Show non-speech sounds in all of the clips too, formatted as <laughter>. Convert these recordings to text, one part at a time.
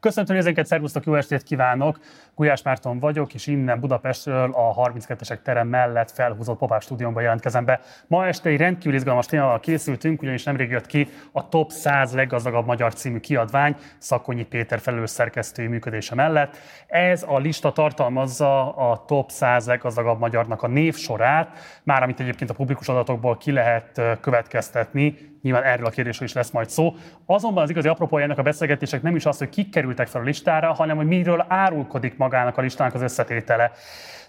Köszöntöm ezeket, szervusztok, jó estét kívánok! Gulyás Márton vagyok, és innen Budapestről a 32-esek terem mellett felhúzott Popás stúdiómba jelentkezem be. Ma este egy rendkívül izgalmas témával készültünk, ugyanis nemrég jött ki a Top 100 leggazdagabb magyar című kiadvány Szakonyi Péter felelős szerkesztői működése mellett. Ez a lista tartalmazza a Top 100 leggazdagabb magyarnak a névsorát, már amit egyébként a publikus adatokból ki lehet következtetni, nyilván erről a kérdésről is lesz majd szó. Azonban az igazi apropója ennek a beszélgetések nem is az, hogy kik kerültek fel a listára, hanem hogy miről árulkodik magának a listának az összetétele.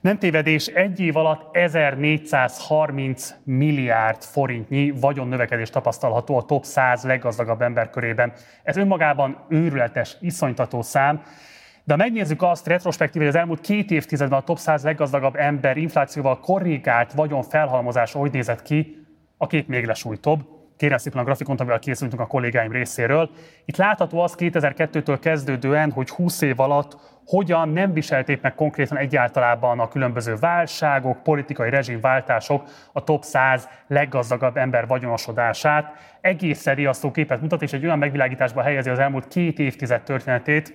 Nem tévedés, egy év alatt 1430 milliárd forintnyi vagyon növekedés tapasztalható a top 100 leggazdagabb ember körében. Ez önmagában őrületes, iszonytató szám. De ha megnézzük azt retrospektíve, hogy az elmúlt két évtizedben a top 100 leggazdagabb ember inflációval korrigált vagyon felhalmozás hogy nézett ki, a kép még lesújtóbb kérem szépen a grafikont, amivel készültünk a kollégáim részéről. Itt látható az 2002-től kezdődően, hogy 20 év alatt hogyan nem viselték meg konkrétan egyáltalában a különböző válságok, politikai rezsimváltások a top 100 leggazdagabb ember vagyonosodását. Egészen riasztó képet mutat, és egy olyan megvilágításba helyezi az elmúlt két évtized történetét,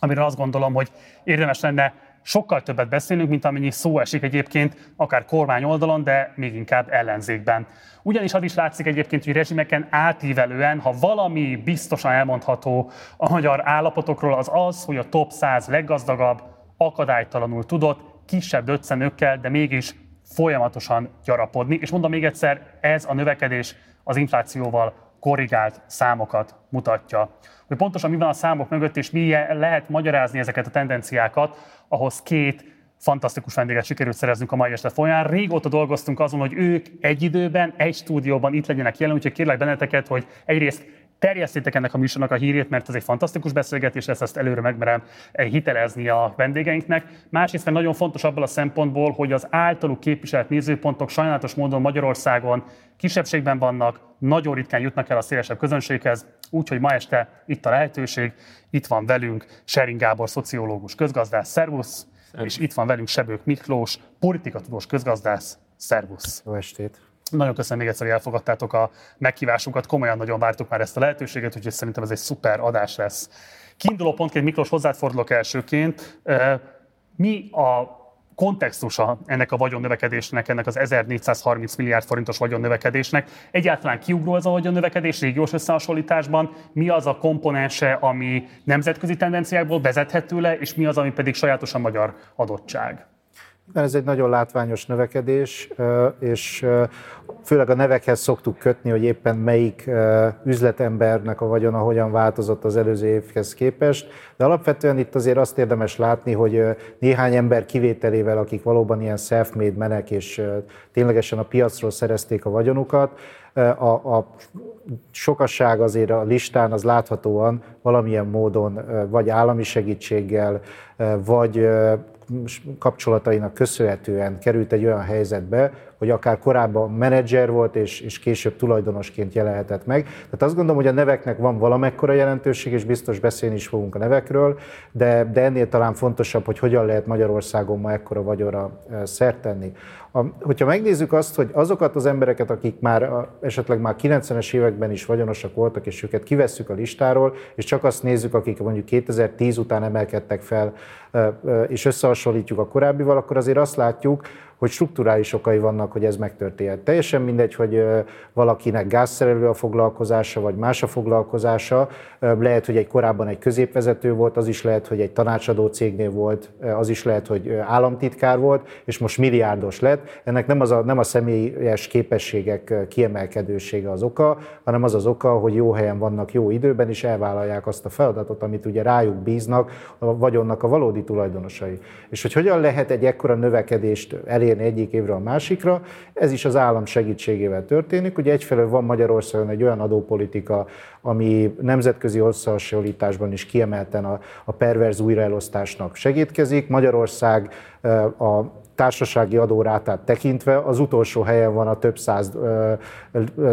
amire azt gondolom, hogy érdemes lenne sokkal többet beszélünk, mint amennyi szó esik egyébként, akár kormány oldalon, de még inkább ellenzékben. Ugyanis az is látszik egyébként, hogy rezsimeken átívelően, ha valami biztosan elmondható a magyar állapotokról, az az, hogy a top 100 leggazdagabb akadálytalanul tudott, kisebb döccenőkkel, de mégis folyamatosan gyarapodni. És mondom még egyszer, ez a növekedés az inflációval korrigált számokat mutatja. Hogy pontosan mi van a számok mögött, és mi lehet magyarázni ezeket a tendenciákat, ahhoz két fantasztikus vendéget sikerült szereznünk a mai este folyamán. Régóta dolgoztunk azon, hogy ők egy időben, egy stúdióban itt legyenek jelen, úgyhogy kérlek benneteket, hogy egyrészt terjesztétek ennek a műsornak a hírét, mert ez egy fantasztikus beszélgetés lesz, ezt előre megmerem hitelezni a vendégeinknek. Másrészt nagyon fontos abból a szempontból, hogy az általuk képviselt nézőpontok sajnálatos módon Magyarországon kisebbségben vannak, nagyon ritkán jutnak el a szélesebb közönséghez, úgyhogy ma este itt a lehetőség, itt van velünk Sering Gábor, szociológus, közgazdász, szervusz, és itt van velünk Sebők Miklós, politikatudós közgazdász, szervusz. Jó estét. Nagyon köszönöm még egyszer, hogy elfogadtátok a meghívásunkat. Komolyan nagyon vártuk már ezt a lehetőséget, úgyhogy szerintem ez egy szuper adás lesz. Kiinduló pontként Miklós hozzád fordulok elsőként. Mi a kontextusa ennek a vagyonnövekedésnek, ennek az 1430 milliárd forintos vagyonnövekedésnek. Egyáltalán kiugró ez a vagyonnövekedés régiós összehasonlításban, mi az a komponense, ami nemzetközi tendenciákból vezethető le, és mi az, ami pedig sajátosan magyar adottság? Ez egy nagyon látványos növekedés, és főleg a nevekhez szoktuk kötni, hogy éppen melyik üzletembernek a vagyona hogyan változott az előző évhez képest, de alapvetően itt azért azt érdemes látni, hogy néhány ember kivételével, akik valóban ilyen self-made menek, és ténylegesen a piacról szerezték a vagyonukat, a, a sokasság azért a listán az láthatóan valamilyen módon vagy állami segítséggel, vagy kapcsolatainak köszönhetően került egy olyan helyzetbe, hogy akár korábban menedzser volt, és, és később tulajdonosként jelenhetett meg. Tehát azt gondolom, hogy a neveknek van valamekkora jelentőség, és biztos beszélni is fogunk a nevekről, de, de ennél talán fontosabb, hogy hogyan lehet Magyarországon ma ekkora vagyonra szert tenni. A, hogyha megnézzük azt, hogy azokat az embereket, akik már esetleg már 90-es években is vagyonosak voltak, és őket kivesszük a listáról, és csak azt nézzük, akik mondjuk 2010 után emelkedtek fel, és összehasonlítjuk a korábbival, akkor azért azt látjuk, hogy strukturális okai vannak, hogy ez megtörténhet. Teljesen mindegy, hogy valakinek gázszerelő a foglalkozása, vagy más a foglalkozása. Lehet, hogy egy korábban egy középvezető volt, az is lehet, hogy egy tanácsadó cégnél volt, az is lehet, hogy államtitkár volt, és most milliárdos lett. Ennek nem, az a, nem a személyes képességek kiemelkedősége az oka, hanem az az oka, hogy jó helyen vannak jó időben, és elvállalják azt a feladatot, amit ugye rájuk bíznak a vagyonnak a valódi tulajdonosai. És hogy hogyan lehet egy ekkora növekedést elérni, elérni egyik évre a másikra. Ez is az állam segítségével történik. Ugye egyfelől van Magyarországon egy olyan adópolitika, ami nemzetközi összehasonlításban is kiemelten a, a perverz újraelosztásnak segítkezik. Magyarország a társasági adórátát tekintve az utolsó helyen van a több száz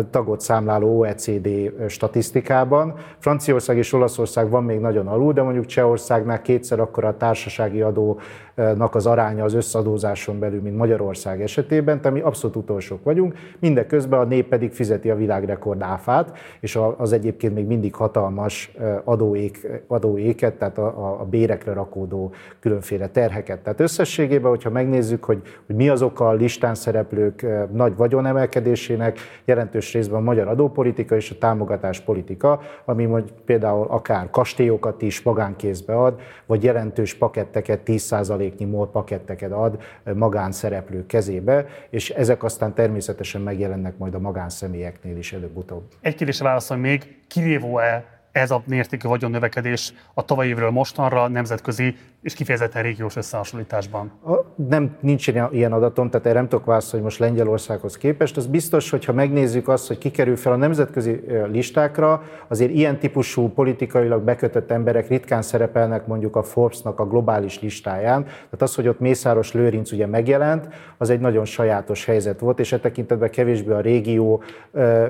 tagot számláló OECD statisztikában. Franciaország és Olaszország van még nagyon alul, de mondjuk Csehországnál kétszer akkor a társasági adónak az aránya az összadózáson belül, mint Magyarország esetében, tehát mi abszolút utolsók vagyunk. Mindeközben a nép pedig fizeti a világrekord áfát, és az egyébként még mindig hatalmas adóék, adóéket, tehát a, a, bérekre rakódó különféle terheket. Tehát összességében, hogyha megnézzük, hogy, hogy mi az oka a listán szereplők nagy vagyonemelkedésének, jelentős részben a magyar adópolitika és a támogatáspolitika, ami hogy például akár kastélyokat is magánkézbe ad, vagy jelentős paketteket, 10%-nyi MOL paketteket ad magánszereplők kezébe, és ezek aztán természetesen megjelennek majd a magánszemélyeknél is előbb-utóbb. Egy kérdésre válaszolom még, kirívó-e ez a mértékű vagyonnövekedés a tavalyi évről mostanra nemzetközi és kifejezetten régiós összehasonlításban? Nem, nincs ilyen adatom, tehát erre nem tudok válaszolni, hogy most Lengyelországhoz képest. Az biztos, hogyha megnézzük azt, hogy kikerül fel a nemzetközi listákra, azért ilyen típusú politikailag bekötött emberek ritkán szerepelnek mondjuk a Forbes-nak a globális listáján. Tehát az, hogy ott Mészáros Lőrinc ugye megjelent, az egy nagyon sajátos helyzet volt, és e tekintetben kevésbé a régió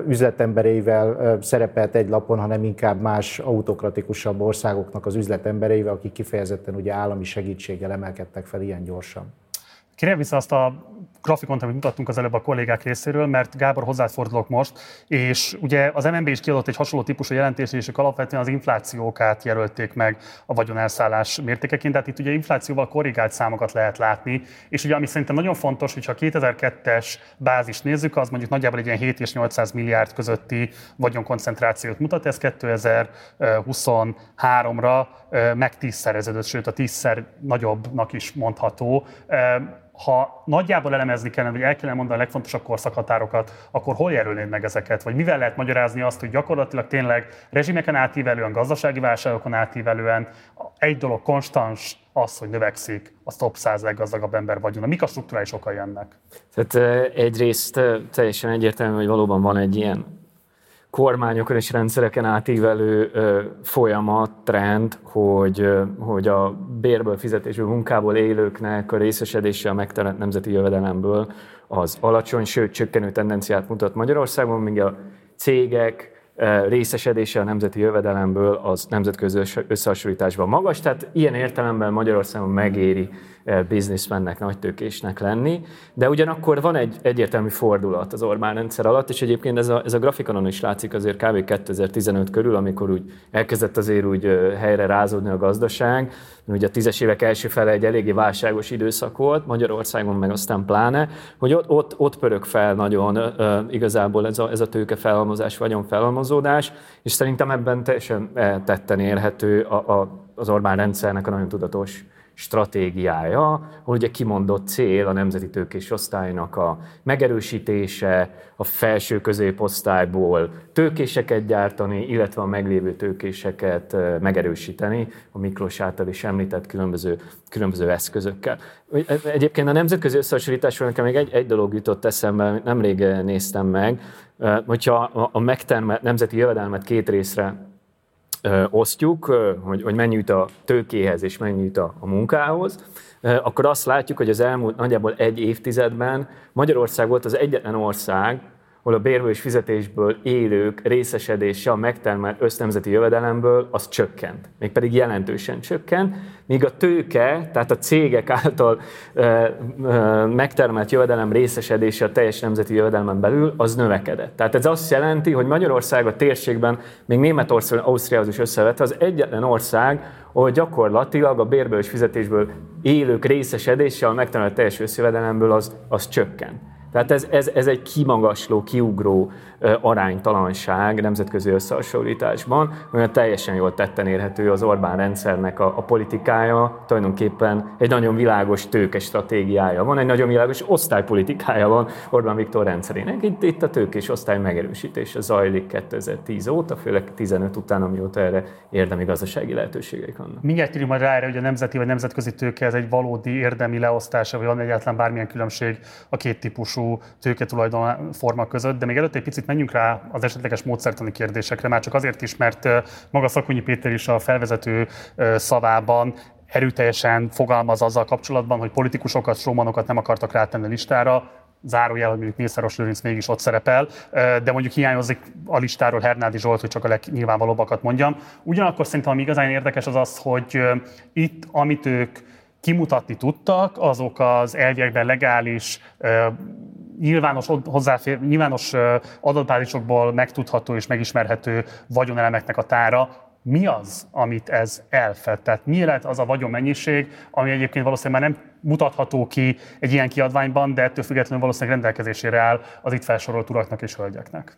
üzletembereivel szerepelt egy lapon, hanem inkább más autokratikusabb országoknak az üzletembereivel, akik kifejezetten ugye állami segítséggel emelkedtek fel ilyen gyorsan. Kérem vissza azt a grafikont, amit mutattunk az előbb a kollégák részéről, mert Gábor hozzáfordulok most, és ugye az MNB is kiadott egy hasonló típusú jelentést, és ők alapvetően az inflációkát jelölték meg a vagyonelszállás mértékeként, tehát itt ugye inflációval korrigált számokat lehet látni, és ugye ami szerintem nagyon fontos, hogyha a 2002-es bázis nézzük, az mondjuk nagyjából egy ilyen 7 és 800 milliárd közötti vagyonkoncentrációt mutat, ez 2023-ra meg tízszereződött, sőt a tízszer nagyobbnak is mondható ha nagyjából elemezni kellene, vagy el kellene mondani a legfontosabb korszakhatárokat, akkor hol jelölnéd meg ezeket? Vagy mivel lehet magyarázni azt, hogy gyakorlatilag tényleg rezsimeken átívelően, gazdasági válságokon átívelően egy dolog konstans, az, hogy növekszik a top 100 leggazdagabb ember vagyona. Mik a struktúrális okai ennek? Tehát egyrészt teljesen egyértelmű, hogy valóban van egy ilyen kormányokon és rendszereken átívelő folyamat, trend, hogy, hogy a bérből, fizetésből, munkából élőknek a részesedése a megteremtett nemzeti jövedelemből az alacsony, sőt csökkenő tendenciát mutat Magyarországon, míg a cégek, részesedése a nemzeti jövedelemből az nemzetközi összehasonlításban magas, tehát ilyen értelemben Magyarországon megéri bizniszmennek, nagytőkésnek lenni, de ugyanakkor van egy egyértelmű fordulat az Orbán rendszer alatt, és egyébként ez a, ez a grafikonon is látszik azért kb. 2015 körül, amikor úgy elkezdett azért úgy helyre rázódni a gazdaság, ugye a tízes évek első fele egy eléggé válságos időszak volt, Magyarországon meg aztán pláne, hogy ott, ott, ott pörög fel nagyon igazából ez a, ez a tőke felhalmozás, vagyon felhalmozódás, és szerintem ebben teljesen tetten érhető a, a, az Orbán rendszernek a nagyon tudatos stratégiája, ahol ugye kimondott cél a nemzeti tőkés osztálynak a megerősítése, a felső középosztályból tőkéseket gyártani, illetve a meglévő tőkéseket megerősíteni a Miklós által is említett különböző, különböző eszközökkel. Egyébként a nemzetközi összehasonlításról nekem még egy, egy dolog jutott eszembe, nemrég néztem meg, hogyha a megtermelt nemzeti jövedelmet két részre osztjuk, hogy, hogy mennyi a tőkéhez és mennyi a, a munkához, akkor azt látjuk, hogy az elmúlt nagyjából egy évtizedben Magyarország volt az egyetlen ország, ahol a bérből és fizetésből élők részesedése a megtermelt össznemzeti jövedelemből az csökkent. Mégpedig jelentősen csökkent, míg a tőke, tehát a cégek által e, e, megtermelt jövedelem részesedése a teljes nemzeti jövedelmen belül az növekedett. Tehát ez azt jelenti, hogy Magyarország a térségben, még Németország, Ausztriához is összevetve, az egyetlen ország, ahol gyakorlatilag a bérből és fizetésből élők részesedése a megtermelt teljes összjövedelemből az, az csökkent. Tehát ez, ez, ez egy kimagasló, kiugró aránytalanság nemzetközi összehasonlításban, olyan teljesen jól tetten érhető az Orbán rendszernek a, a politikája, tulajdonképpen egy nagyon világos tőke stratégiája van, egy nagyon világos osztálypolitikája van Orbán Viktor rendszerének. Itt, itt a tőkés osztály megerősítése zajlik 2010 óta, főleg 15 után, amióta erre érdemi gazdasági lehetőségeik vannak. Mindjárt írjuk majd rá erre, hogy a nemzeti vagy nemzetközi tőke ez egy valódi érdemi leosztása, vagy van egyáltalán bármilyen különbség a két típusú tőketulajdon forma között, de még előtt egy picit menjünk rá az esetleges módszertani kérdésekre, már csak azért is, mert maga Szakonyi Péter is a felvezető szavában erőteljesen fogalmaz azzal kapcsolatban, hogy politikusokat, strómanokat nem akartak rátenni a listára, zárójel, hogy mondjuk Mészáros Lőrinc mégis ott szerepel, de mondjuk hiányozik a listáról Hernádi Zsolt, hogy csak a legnyilvánvalóbbakat mondjam. Ugyanakkor szerintem ami igazán érdekes az az, hogy itt, amit ők kimutatni tudtak, azok az elviekben legális, nyilvános, hozzáfér, nyilvános adatbázisokból megtudható és megismerhető vagyonelemeknek a tára, mi az, amit ez elfed? Tehát mi lehet az a vagyonmennyiség, ami egyébként valószínűleg már nem mutatható ki egy ilyen kiadványban, de ettől függetlenül valószínűleg rendelkezésére áll az itt felsorolt uraknak és hölgyeknek.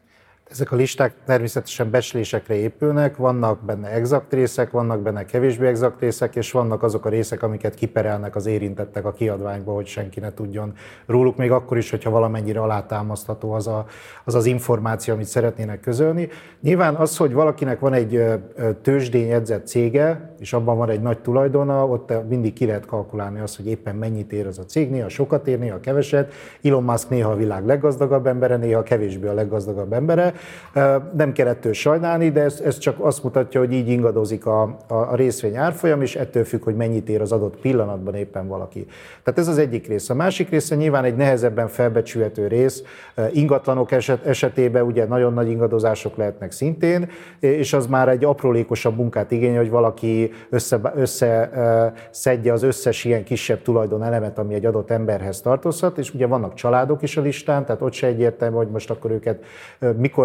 Ezek a listák természetesen becslésekre épülnek, vannak benne exakt részek, vannak benne kevésbé exakt részek, és vannak azok a részek, amiket kiperelnek az érintettek a kiadványba, hogy senki ne tudjon róluk, még akkor is, hogyha valamennyire alátámasztható az, a, az az információ, amit szeretnének közölni. Nyilván az, hogy valakinek van egy tőzsdén jegyzett cége, és abban van egy nagy tulajdona, ott mindig ki lehet kalkulálni azt, hogy éppen mennyit ér az a cég, néha sokat ér, néha keveset. Elon Musk néha a világ leggazdagabb embere, néha kevésbé a leggazdagabb embere, nem kell sajnálni, de ez, ez csak azt mutatja, hogy így ingadozik a, a, a részvény árfolyam, és ettől függ, hogy mennyit ér az adott pillanatban éppen valaki. Tehát ez az egyik rész. A másik része nyilván egy nehezebben felbecsülhető rész. Ingatlanok eset, esetében ugye nagyon nagy ingadozások lehetnek szintén, és az már egy aprólékosabb munkát igényel, hogy valaki össze, össze szedje az összes ilyen kisebb tulajdonelemet, ami egy adott emberhez tartozhat, és ugye vannak családok is a listán, tehát ott se egyértelmű, hogy most akkor őket mikor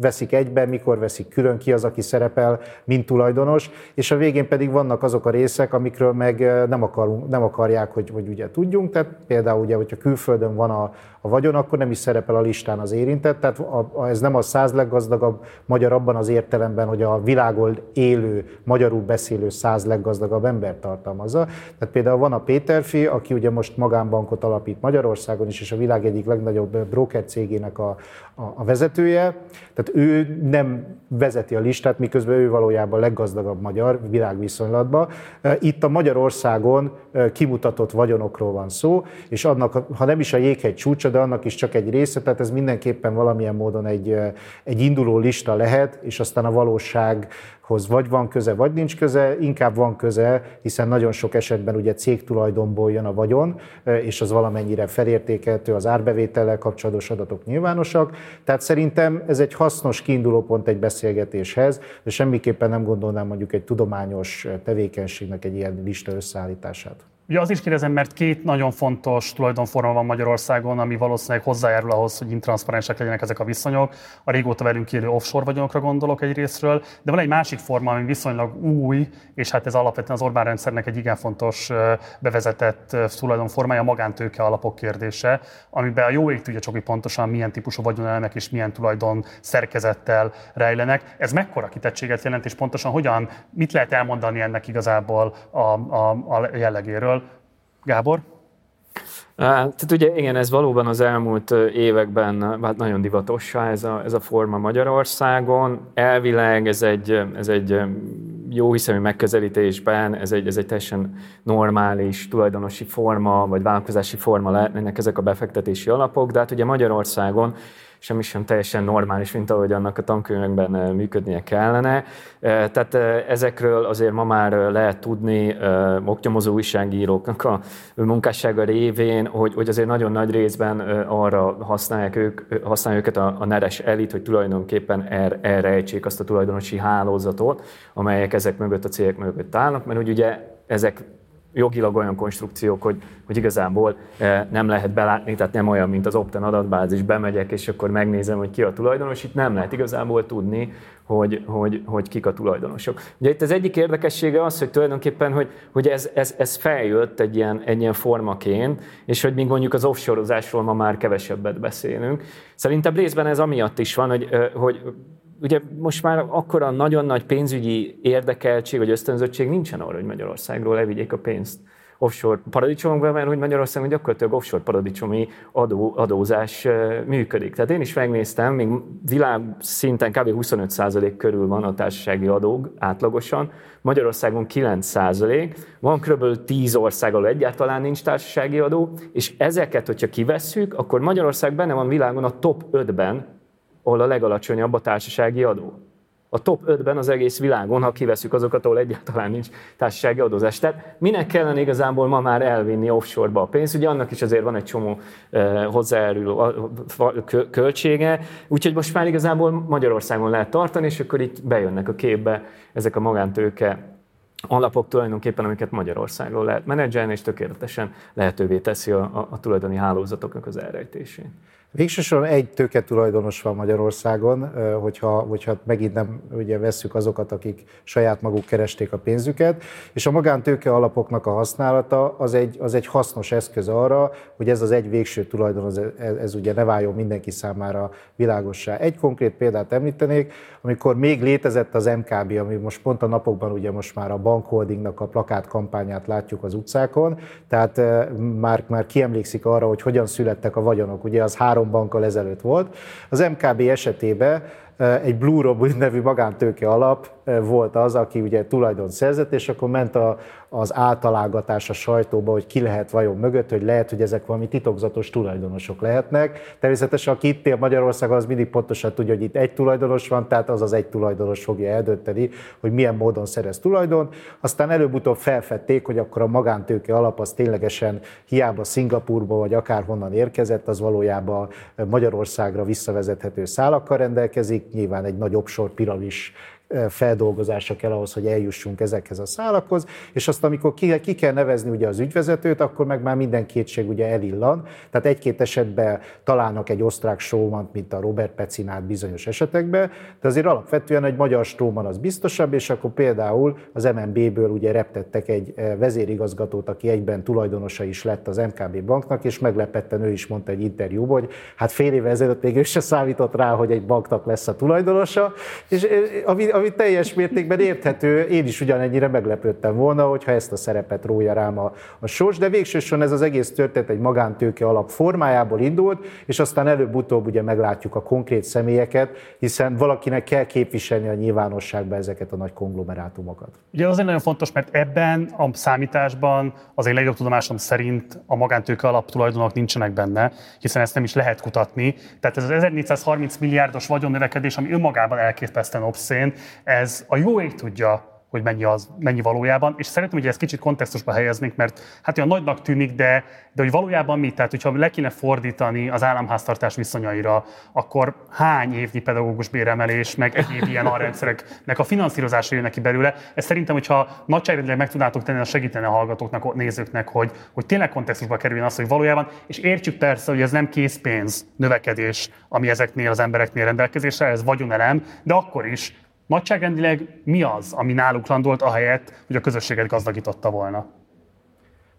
veszik egybe, mikor veszik külön, ki az, aki szerepel, mint tulajdonos, és a végén pedig vannak azok a részek, amikről meg nem, akarunk, nem akarják, hogy, hogy ugye tudjunk, tehát például ugye, hogyha külföldön van a, a vagyon, akkor nem is szerepel a listán az érintett, tehát a, a, ez nem a száz leggazdagabb magyar abban az értelemben, hogy a világon élő, magyarul beszélő száz leggazdagabb ember tartalmazza. Tehát például van a Péterfi, aki ugye most magánbankot alapít Magyarországon is, és a világ egyik legnagyobb broker cégének a, a, a vezetője, tehát ő nem vezeti a listát, miközben ő valójában a leggazdagabb magyar világviszonylatban. Itt a Magyarországon kimutatott vagyonokról van szó, és annak, ha nem is a jéghegy csúcsa, de annak is csak egy része, tehát ez mindenképpen valamilyen módon egy, egy induló lista lehet, és aztán a valóság hoz vagy van köze, vagy nincs köze, inkább van köze, hiszen nagyon sok esetben ugye cégtulajdonból jön a vagyon, és az valamennyire felértékelhető, az árbevétellel kapcsolatos adatok nyilvánosak. Tehát szerintem ez egy hasznos kiindulópont egy beszélgetéshez, de semmiképpen nem gondolnám mondjuk egy tudományos tevékenységnek egy ilyen lista összeállítását. Ugye is kérdezem, mert két nagyon fontos tulajdonforma van Magyarországon, ami valószínűleg hozzájárul ahhoz, hogy intranszparensek legyenek ezek a viszonyok. A régóta velünk élő offshore vagyonokra gondolok egy részről, de van egy másik forma, ami viszonylag új, és hát ez alapvetően az Orbán rendszernek egy igen fontos bevezetett tulajdonformája, a magántőke alapok kérdése, amiben a jó ég tudja csak, hogy pontosan milyen típusú vagyonelemek és milyen tulajdon szerkezettel rejlenek. Ez mekkora kitettséget jelent, és pontosan hogyan, mit lehet elmondani ennek igazából a, a, a jellegéről? Gábor? Tehát ugye igen, ez valóban az elmúlt években hát nagyon divatossá ez a, ez a forma Magyarországon. Elvileg ez egy, ez egy jó hiszemű megközelítésben, ez egy, ez egy teljesen normális tulajdonosi forma, vagy vállalkozási forma lehetnének ezek a befektetési alapok, de hát ugye Magyarországon semmi sem teljesen normális, mint ahogy annak a tankönyvekben eh, működnie kellene. Eh, tehát eh, ezekről azért ma már lehet tudni oknyomozó újságíróknak a munkássága révén, hogy, hogy azért nagyon nagy részben arra használják ők, használják őket a, a neres elit, hogy tulajdonképpen er, erre ejtsék azt a tulajdonosi hálózatot, amelyek ezek mögött a cégek mögött állnak, mert hogy ugye ezek jogilag olyan konstrukciók, hogy, hogy igazából eh, nem lehet belátni, tehát nem olyan, mint az Opten adatbázis, bemegyek, és akkor megnézem, hogy ki a tulajdonos, itt nem lehet igazából tudni, hogy, hogy, hogy kik a tulajdonosok. Ugye itt az egyik érdekessége az, hogy tulajdonképpen, hogy, hogy ez, ez, ez feljött egy ilyen, egy ilyen formaként, és hogy még mondjuk az offshore ma már kevesebbet beszélünk. Szerintem részben ez amiatt is van, hogy, eh, hogy ugye most már akkora nagyon nagy pénzügyi érdekeltség vagy ösztönzöttség nincsen arra, hogy Magyarországról levigyék a pénzt offshore paradicsomokba, mert hogy Magyarországon gyakorlatilag offshore paradicsomi adó, adózás működik. Tehát én is megnéztem, még világ szinten kb. 25% körül van a társasági adóg átlagosan, Magyarországon 9%, van kb. 10 ország, ahol egyáltalán nincs társasági adó, és ezeket, hogyha kivesszük, akkor Magyarország benne van világon a top 5-ben ahol a legalacsonyabb a társasági adó. a top 5-ben az egész világon, ha kiveszük azokat, ahol egyáltalán nincs társasági adózás. Tehát minek kellene igazából ma már elvinni offshore-ba a pénzt? Ugye annak is azért van egy csomó eh, hozzájáruló költsége, úgyhogy most már igazából Magyarországon lehet tartani, és akkor itt bejönnek a képbe ezek a magántőke alapok tulajdonképpen, amiket Magyarországon lehet menedzselni, és tökéletesen lehetővé teszi a, a, a tulajdoni hálózatoknak az elrejtését. Végsősorban egy tőke tulajdonos van Magyarországon, hogyha, hogyha megint nem ugye vesszük azokat, akik saját maguk keresték a pénzüket, és a magántőke alapoknak a használata az egy, az egy hasznos eszköz arra, hogy ez az egy végső tulajdon, ez, ez ugye ne váljon mindenki számára világossá. Egy konkrét példát említenék, amikor még létezett az MKB, ami most pont a napokban ugye most már a bankholdingnak a plakát kampányát látjuk az utcákon, tehát már, már kiemlékszik arra, hogy hogyan születtek a vagyonok. Ugye az három három bankkal ezelőtt volt. Az MKB esetében egy Blue Robin nevű magántőke alap volt az, aki ugye tulajdon szerzett, és akkor ment a, az általágatás a sajtóba, hogy ki lehet vajon mögött, hogy lehet, hogy ezek valami titokzatos tulajdonosok lehetnek. Természetesen, aki itt él Magyarországon, az mindig pontosan tudja, hogy itt egy tulajdonos van, tehát az az egy tulajdonos fogja eldönteni, hogy milyen módon szerez tulajdon. Aztán előbb-utóbb felfedték, hogy akkor a magántőke alap az ténylegesen hiába Szingapurba vagy akárhonnan érkezett, az valójában Magyarországra visszavezethető szálakkal rendelkezik, nyilván egy nagy offshore piramis feldolgozása kell ahhoz, hogy eljussunk ezekhez a szálakhoz, és azt amikor ki, ki kell nevezni ugye az ügyvezetőt, akkor meg már minden kétség ugye elillan. Tehát egy-két esetben találnak egy osztrák strómant, mint a Robert Pecinát bizonyos esetekben, de azért alapvetően egy magyar stróman az biztosabb, és akkor például az MNB-ből ugye reptettek egy vezérigazgatót, aki egyben tulajdonosa is lett az MKB banknak, és meglepetten ő is mondta egy interjúban, hogy hát fél éve ezelőtt még ő se számított rá, hogy egy banknak lesz a tulajdonosa, és ami, ami teljes mértékben érthető, én is ugyanennyire meglepődtem volna, hogyha ezt a szerepet rója rám a, a sors, de végsősorban ez az egész történet egy magántőke alap formájából indult, és aztán előbb-utóbb ugye meglátjuk a konkrét személyeket, hiszen valakinek kell képviselni a nyilvánosságban ezeket a nagy konglomerátumokat. Ugye azért nagyon fontos, mert ebben a számításban az én legjobb tudomásom szerint a magántőke alap tulajdonok nincsenek benne, hiszen ezt nem is lehet kutatni. Tehát ez az 1430 milliárdos vagyonnövekedés, ami önmagában elképesztően obszén, ez a jó ég tudja, hogy mennyi, az, mennyi valójában, és szeretném, hogy ezt kicsit kontextusba helyeznék, mert hát olyan nagynak tűnik, de, de hogy valójában mi? Tehát, hogyha le kéne fordítani az államháztartás viszonyaira, akkor hány évnyi pedagógus béremelés, meg egyéb ilyen arrendszereknek a finanszírozása jön neki belőle. Ez szerintem, hogyha nagyságrendileg meg tudnátok tenni, a segítene a hallgatóknak, nézőknek, hogy, hogy tényleg kontextusba kerüljön az, hogy valójában, és értjük persze, hogy ez nem készpénz növekedés, ami ezeknél az embereknél rendelkezésre, ez vagyonelem, de akkor is Nagyságrendileg mi az, ami náluk landolt, ahelyett, hogy a közösséget gazdagította volna?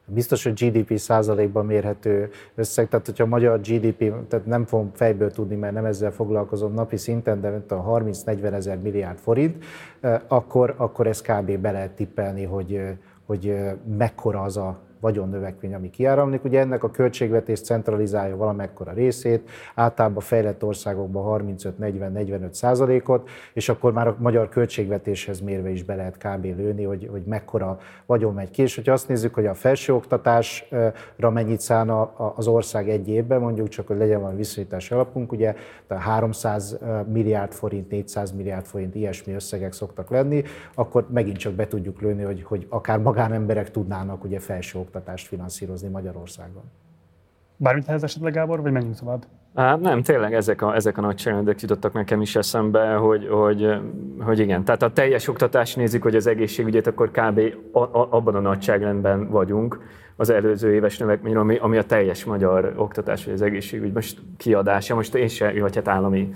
Biztos, hogy GDP százalékban mérhető összeg, tehát hogyha a magyar GDP, tehát nem fogom fejből tudni, mert nem ezzel foglalkozom napi szinten, de a 30-40 ezer milliárd forint, eh, akkor, akkor ezt kb. be lehet tippelni, hogy, eh, hogy eh, mekkora az a vagyonnövekmény, ami kiáramlik. Ugye ennek a költségvetés centralizálja valamekkora részét, általában fejlett országokban 35-40-45 százalékot, és akkor már a magyar költségvetéshez mérve is be lehet kb. lőni, hogy, hogy mekkora vagyon megy ki. És hogyha azt nézzük, hogy a felsőoktatásra mennyit szállna az ország egy évben, mondjuk csak, hogy legyen valami viszonyítási alapunk, ugye 300 milliárd forint, 400 milliárd forint, ilyesmi összegek szoktak lenni, akkor megint csak be tudjuk lőni, hogy, hogy akár magánemberek tudnának ugye felső oktatást finanszírozni Magyarországon. Bármit ehhez esetleg, Gábor, vagy menjünk tovább? Hát nem, tényleg ezek a, ezek a nagyságrendek jutottak nekem is eszembe, hogy, hogy, hogy igen. Tehát a teljes oktatást nézik, hogy az egészségügyet, akkor kb. A, a, abban a nagyságrendben vagyunk az előző éves növekmény, ami, ami a teljes magyar oktatás vagy az egészségügy most kiadása, most én sem, vagy hát állami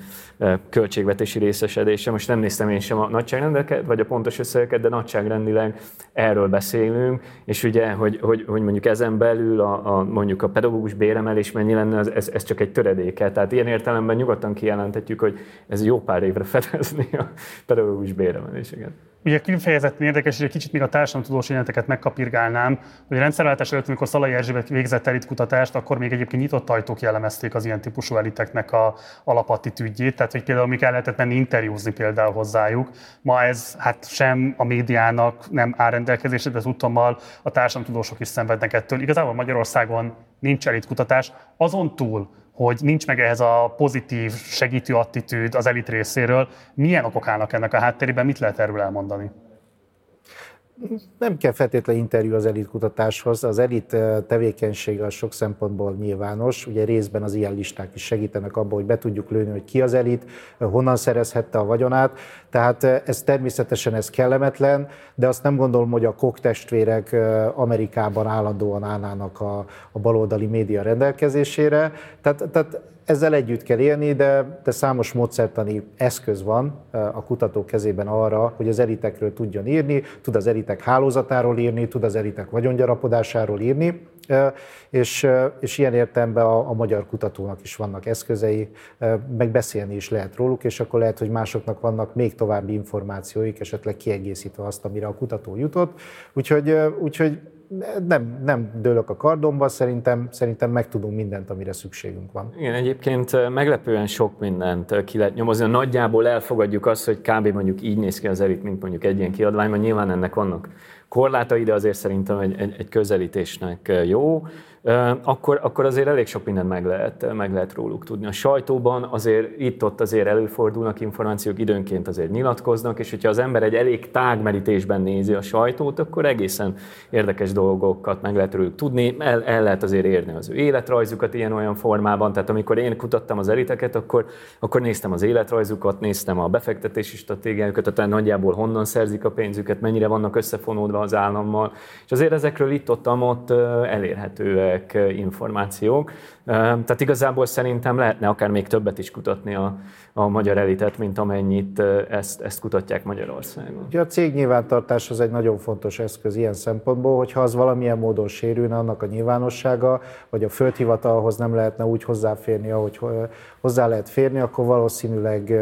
költségvetési részesedése, most nem néztem én sem a nagyságrendeket, vagy a pontos összegeket, de nagyságrendileg erről beszélünk, és ugye, hogy, hogy, hogy mondjuk ezen belül a, a, mondjuk a pedagógus béremelés mennyi lenne, ez, ez csak egy töredéke. Tehát ilyen értelemben nyugodtan kijelenthetjük, hogy ez jó pár évre fedezni a pedagógus béremeléseket. Ugye kifejezetten érdekes, és egy kicsit még a társadalomtudós jelenteket megkapirgálnám, hogy a rendszerváltás előtt, amikor Szalai Erzsébet végzett elitkutatást, akkor még egyébként nyitott ajtók jellemezték az ilyen típusú eliteknek a alapattitűdjét, tehát hogy például még el lehetett menni interjúzni például hozzájuk. Ma ez hát sem a médiának nem áll rendelkezésre, de az utommal a társadalomtudósok is szenvednek ettől. Igazából Magyarországon nincs elitkutatás, azon túl, hogy nincs meg ehhez a pozitív, segítő attitűd az elit részéről. Milyen okok állnak ennek a háttérében, mit lehet erről elmondani? Nem kell feltétlenül interjú az elit kutatáshoz, az elit tevékenysége az sok szempontból nyilvános, ugye részben az ilyen listák is segítenek abban, hogy be tudjuk lőni, hogy ki az elit, honnan szerezhette a vagyonát, tehát ez természetesen ez kellemetlen, de azt nem gondolom, hogy a Koch testvérek Amerikában állandóan állnának a, a baloldali média rendelkezésére, tehát, tehát ezzel együtt kell élni, de, de számos módszertani eszköz van a kutatók kezében arra, hogy az elitekről tudjon írni, tud az elitek hálózatáról írni, tud az elitek vagyongyarapodásáról írni, és, és ilyen értelemben a, a magyar kutatónak is vannak eszközei, meg beszélni is lehet róluk, és akkor lehet, hogy másoknak vannak még további információik, esetleg kiegészítve azt, amire a kutató jutott. Úgyhogy, úgyhogy nem, nem dőlök a kardomba, szerintem, szerintem megtudunk mindent, amire szükségünk van. Igen, egyébként meglepően sok mindent ki lehet nyomozni. Nagyjából elfogadjuk azt, hogy kb. mondjuk így néz ki az elit, mint mondjuk egy ilyen kiadványban. Nyilván ennek vannak korlátai, de azért szerintem egy, egy, egy közelítésnek jó akkor, akkor azért elég sok mindent meg lehet, meg lehet róluk tudni. A sajtóban azért itt-ott azért előfordulnak információk, időnként azért nyilatkoznak, és hogyha az ember egy elég tágmerítésben nézi a sajtót, akkor egészen érdekes dolgokat meg lehet róluk tudni, el, el lehet azért érni az ő életrajzukat ilyen-olyan formában, tehát amikor én kutattam az eliteket, akkor, akkor néztem az életrajzukat, néztem a befektetési stratégiájukat, tehát nagyjából honnan szerzik a pénzüket, mennyire vannak összefonódva az állammal, és azért ezekről itt-ott elérhető ezek információk. Tehát igazából szerintem lehetne akár még többet is kutatni a, a magyar elitet, mint amennyit ezt, ezt kutatják Magyarországon. Ugye a cég nyilvántartás az egy nagyon fontos eszköz ilyen szempontból, hogyha az valamilyen módon sérülne annak a nyilvánossága, vagy a földhivatalhoz nem lehetne úgy hozzáférni, ahogy hozzá lehet férni, akkor valószínűleg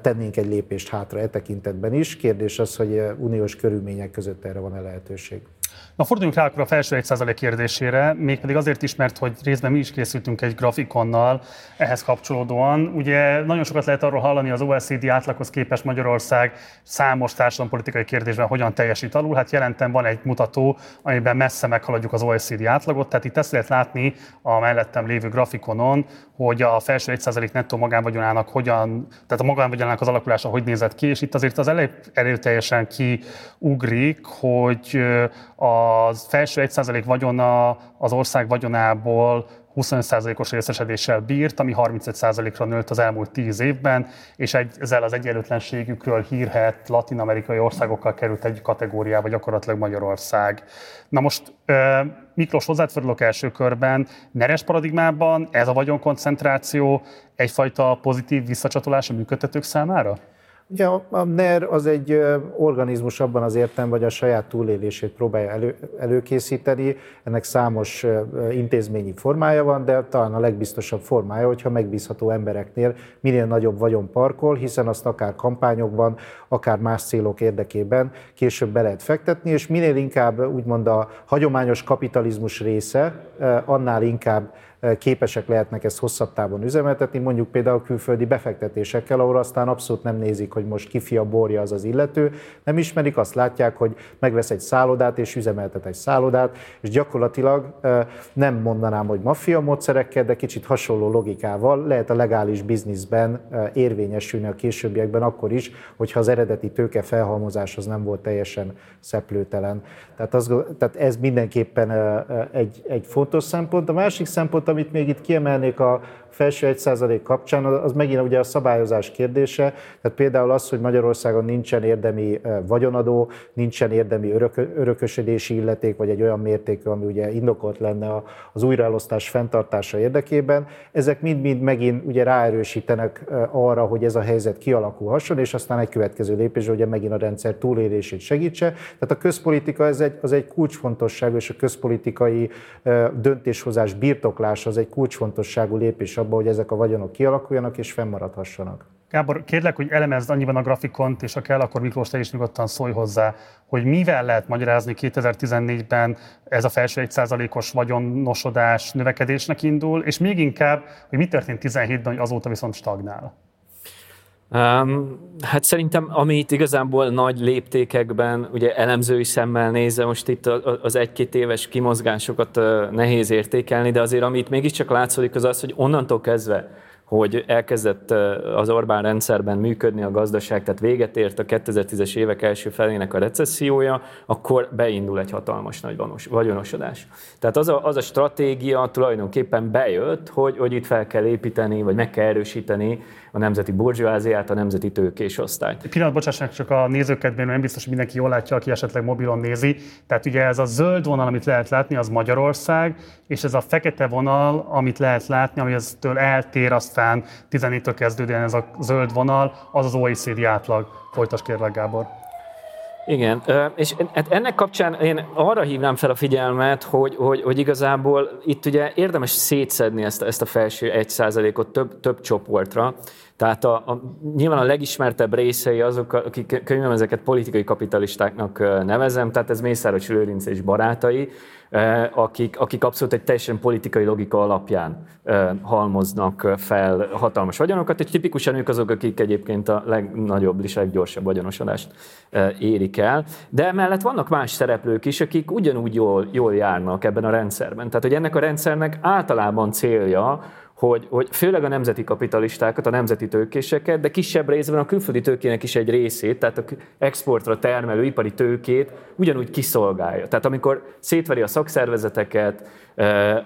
tennénk egy lépést hátra e tekintetben is. Kérdés az, hogy uniós körülmények között erre van-e lehetőség. Na forduljunk rá akkor a felső 1% kérdésére, mégpedig azért is, mert hogy részben mi is készültünk egy grafikonnal ehhez kapcsolódóan. Ugye nagyon sokat lehet arról hallani az OECD átlaghoz képest Magyarország számos társadalompolitikai kérdésben hogyan teljesít alul. Hát jelentem van egy mutató, amiben messze meghaladjuk az OECD átlagot, tehát itt ezt lehet látni a mellettem lévő grafikonon, hogy a felső 1% nettó magánvagyonának hogyan, tehát a magánvagyonának az alakulása hogy nézett ki, és itt azért az elég erőteljesen kiugrik, hogy a felső 1% vagyona az ország vagyonából 25%-os részesedéssel bírt, ami 35%-ra nőtt az elmúlt 10 évben, és ezzel az egyenlőtlenségükről hírhet latin-amerikai országokkal került egy kategóriába gyakorlatilag Magyarország. Na most Miklós, hozzád fordulok első körben. Neres paradigmában ez a vagyonkoncentráció egyfajta pozitív visszacsatolás a működtetők számára? Ugye a NER az egy organizmus abban az értem, hogy a saját túlélését próbálja elő, előkészíteni. Ennek számos intézményi formája van, de talán a legbiztosabb formája, hogyha megbízható embereknél minél nagyobb vagyon parkol, hiszen azt akár kampányokban, akár más célok érdekében később be lehet fektetni, és minél inkább úgymond a hagyományos kapitalizmus része, annál inkább képesek lehetnek ezt hosszabb távon üzemeltetni, mondjuk például külföldi befektetésekkel, ahol aztán abszolút nem nézik, hogy most kifi a borja az az illető, nem ismerik, azt látják, hogy megvesz egy szállodát és üzemeltet egy szállodát, és gyakorlatilag nem mondanám, hogy maffia módszerekkel, de kicsit hasonló logikával lehet a legális bizniszben érvényesülni a későbbiekben akkor is, hogyha az eredeti tőke felhalmozás az nem volt teljesen szeplőtelen. Tehát, az, tehát ez mindenképpen egy, egy fontos szempont. A másik szempont, amit még itt kiemelnék a felső 1% kapcsán, az megint ugye a szabályozás kérdése. Tehát például az, hogy Magyarországon nincsen érdemi vagyonadó, nincsen érdemi örök, örökösödési illeték, vagy egy olyan mértékű, ami ugye indokolt lenne az újraelosztás fenntartása érdekében. Ezek mind-mind megint ugye ráerősítenek arra, hogy ez a helyzet kialakulhasson, és aztán egy következő lépés, ugye megint a rendszer túlélését segítse. Tehát a közpolitika ez egy, az egy kulcsfontosságú, és a közpolitikai döntéshozás birtoklása az egy kulcsfontosságú lépés abban, hogy ezek a vagyonok kialakuljanak és fennmaradhassanak. Gábor, kérlek, hogy elemezd annyiban a grafikont, és ha kell, akkor Miklós, te is nyugodtan szólj hozzá, hogy mivel lehet magyarázni 2014-ben ez a felső 1%-os vagyonosodás növekedésnek indul, és még inkább, hogy mi történt 17-ben, hogy azóta viszont stagnál. Um, hát szerintem, amit igazából nagy léptékekben, ugye elemzői szemmel nézve, most itt az egy-két éves kimozgásokat nehéz értékelni, de azért amit mégiscsak látszik az az, hogy onnantól kezdve, hogy elkezdett az Orbán rendszerben működni a gazdaság, tehát véget ért a 2010-es évek első felének a recessziója, akkor beindul egy hatalmas nagy vagyonosodás. Tehát az a, az a stratégia tulajdonképpen bejött, hogy, hogy itt fel kell építeni, vagy meg kell erősíteni a nemzeti burzsóáziát, a nemzeti tőkés osztályt. Pillanat, bocsássanak, csak a nézőkedvén, nem biztos, hogy mindenki jól látja, aki esetleg mobilon nézi. Tehát ugye ez a zöld vonal, amit lehet látni, az Magyarország, és ez a fekete vonal, amit lehet látni, ami eztől eltér, aztán 14-től kezdődően ez a zöld vonal, az az OECD átlag. Folytas kérlek, Gábor. Igen, és hát ennek kapcsán én arra hívnám fel a figyelmet, hogy, hogy, hogy igazából itt ugye érdemes szétszedni ezt, ezt a felső 1%-ot több, több csoportra. Tehát a, a, nyilván a legismertebb részei azok, akik könyvem ezeket politikai kapitalistáknak nevezem, tehát ez Mészáros Lőrinc és barátai, akik, akik abszolút egy teljesen politikai logika alapján halmoznak fel hatalmas vagyonokat, és tipikusan ők azok, akik egyébként a legnagyobb és leggyorsabb vagyonosodást érik el. De emellett vannak más szereplők is, akik ugyanúgy jól, jól járnak ebben a rendszerben. Tehát, hogy ennek a rendszernek általában célja, hogy, hogy főleg a nemzeti kapitalistákat, a nemzeti tőkéseket, de kisebb részben a külföldi tőkének is egy részét, tehát a exportra termelő ipari tőkét ugyanúgy kiszolgálja. Tehát amikor szétveri a szakszervezeteket,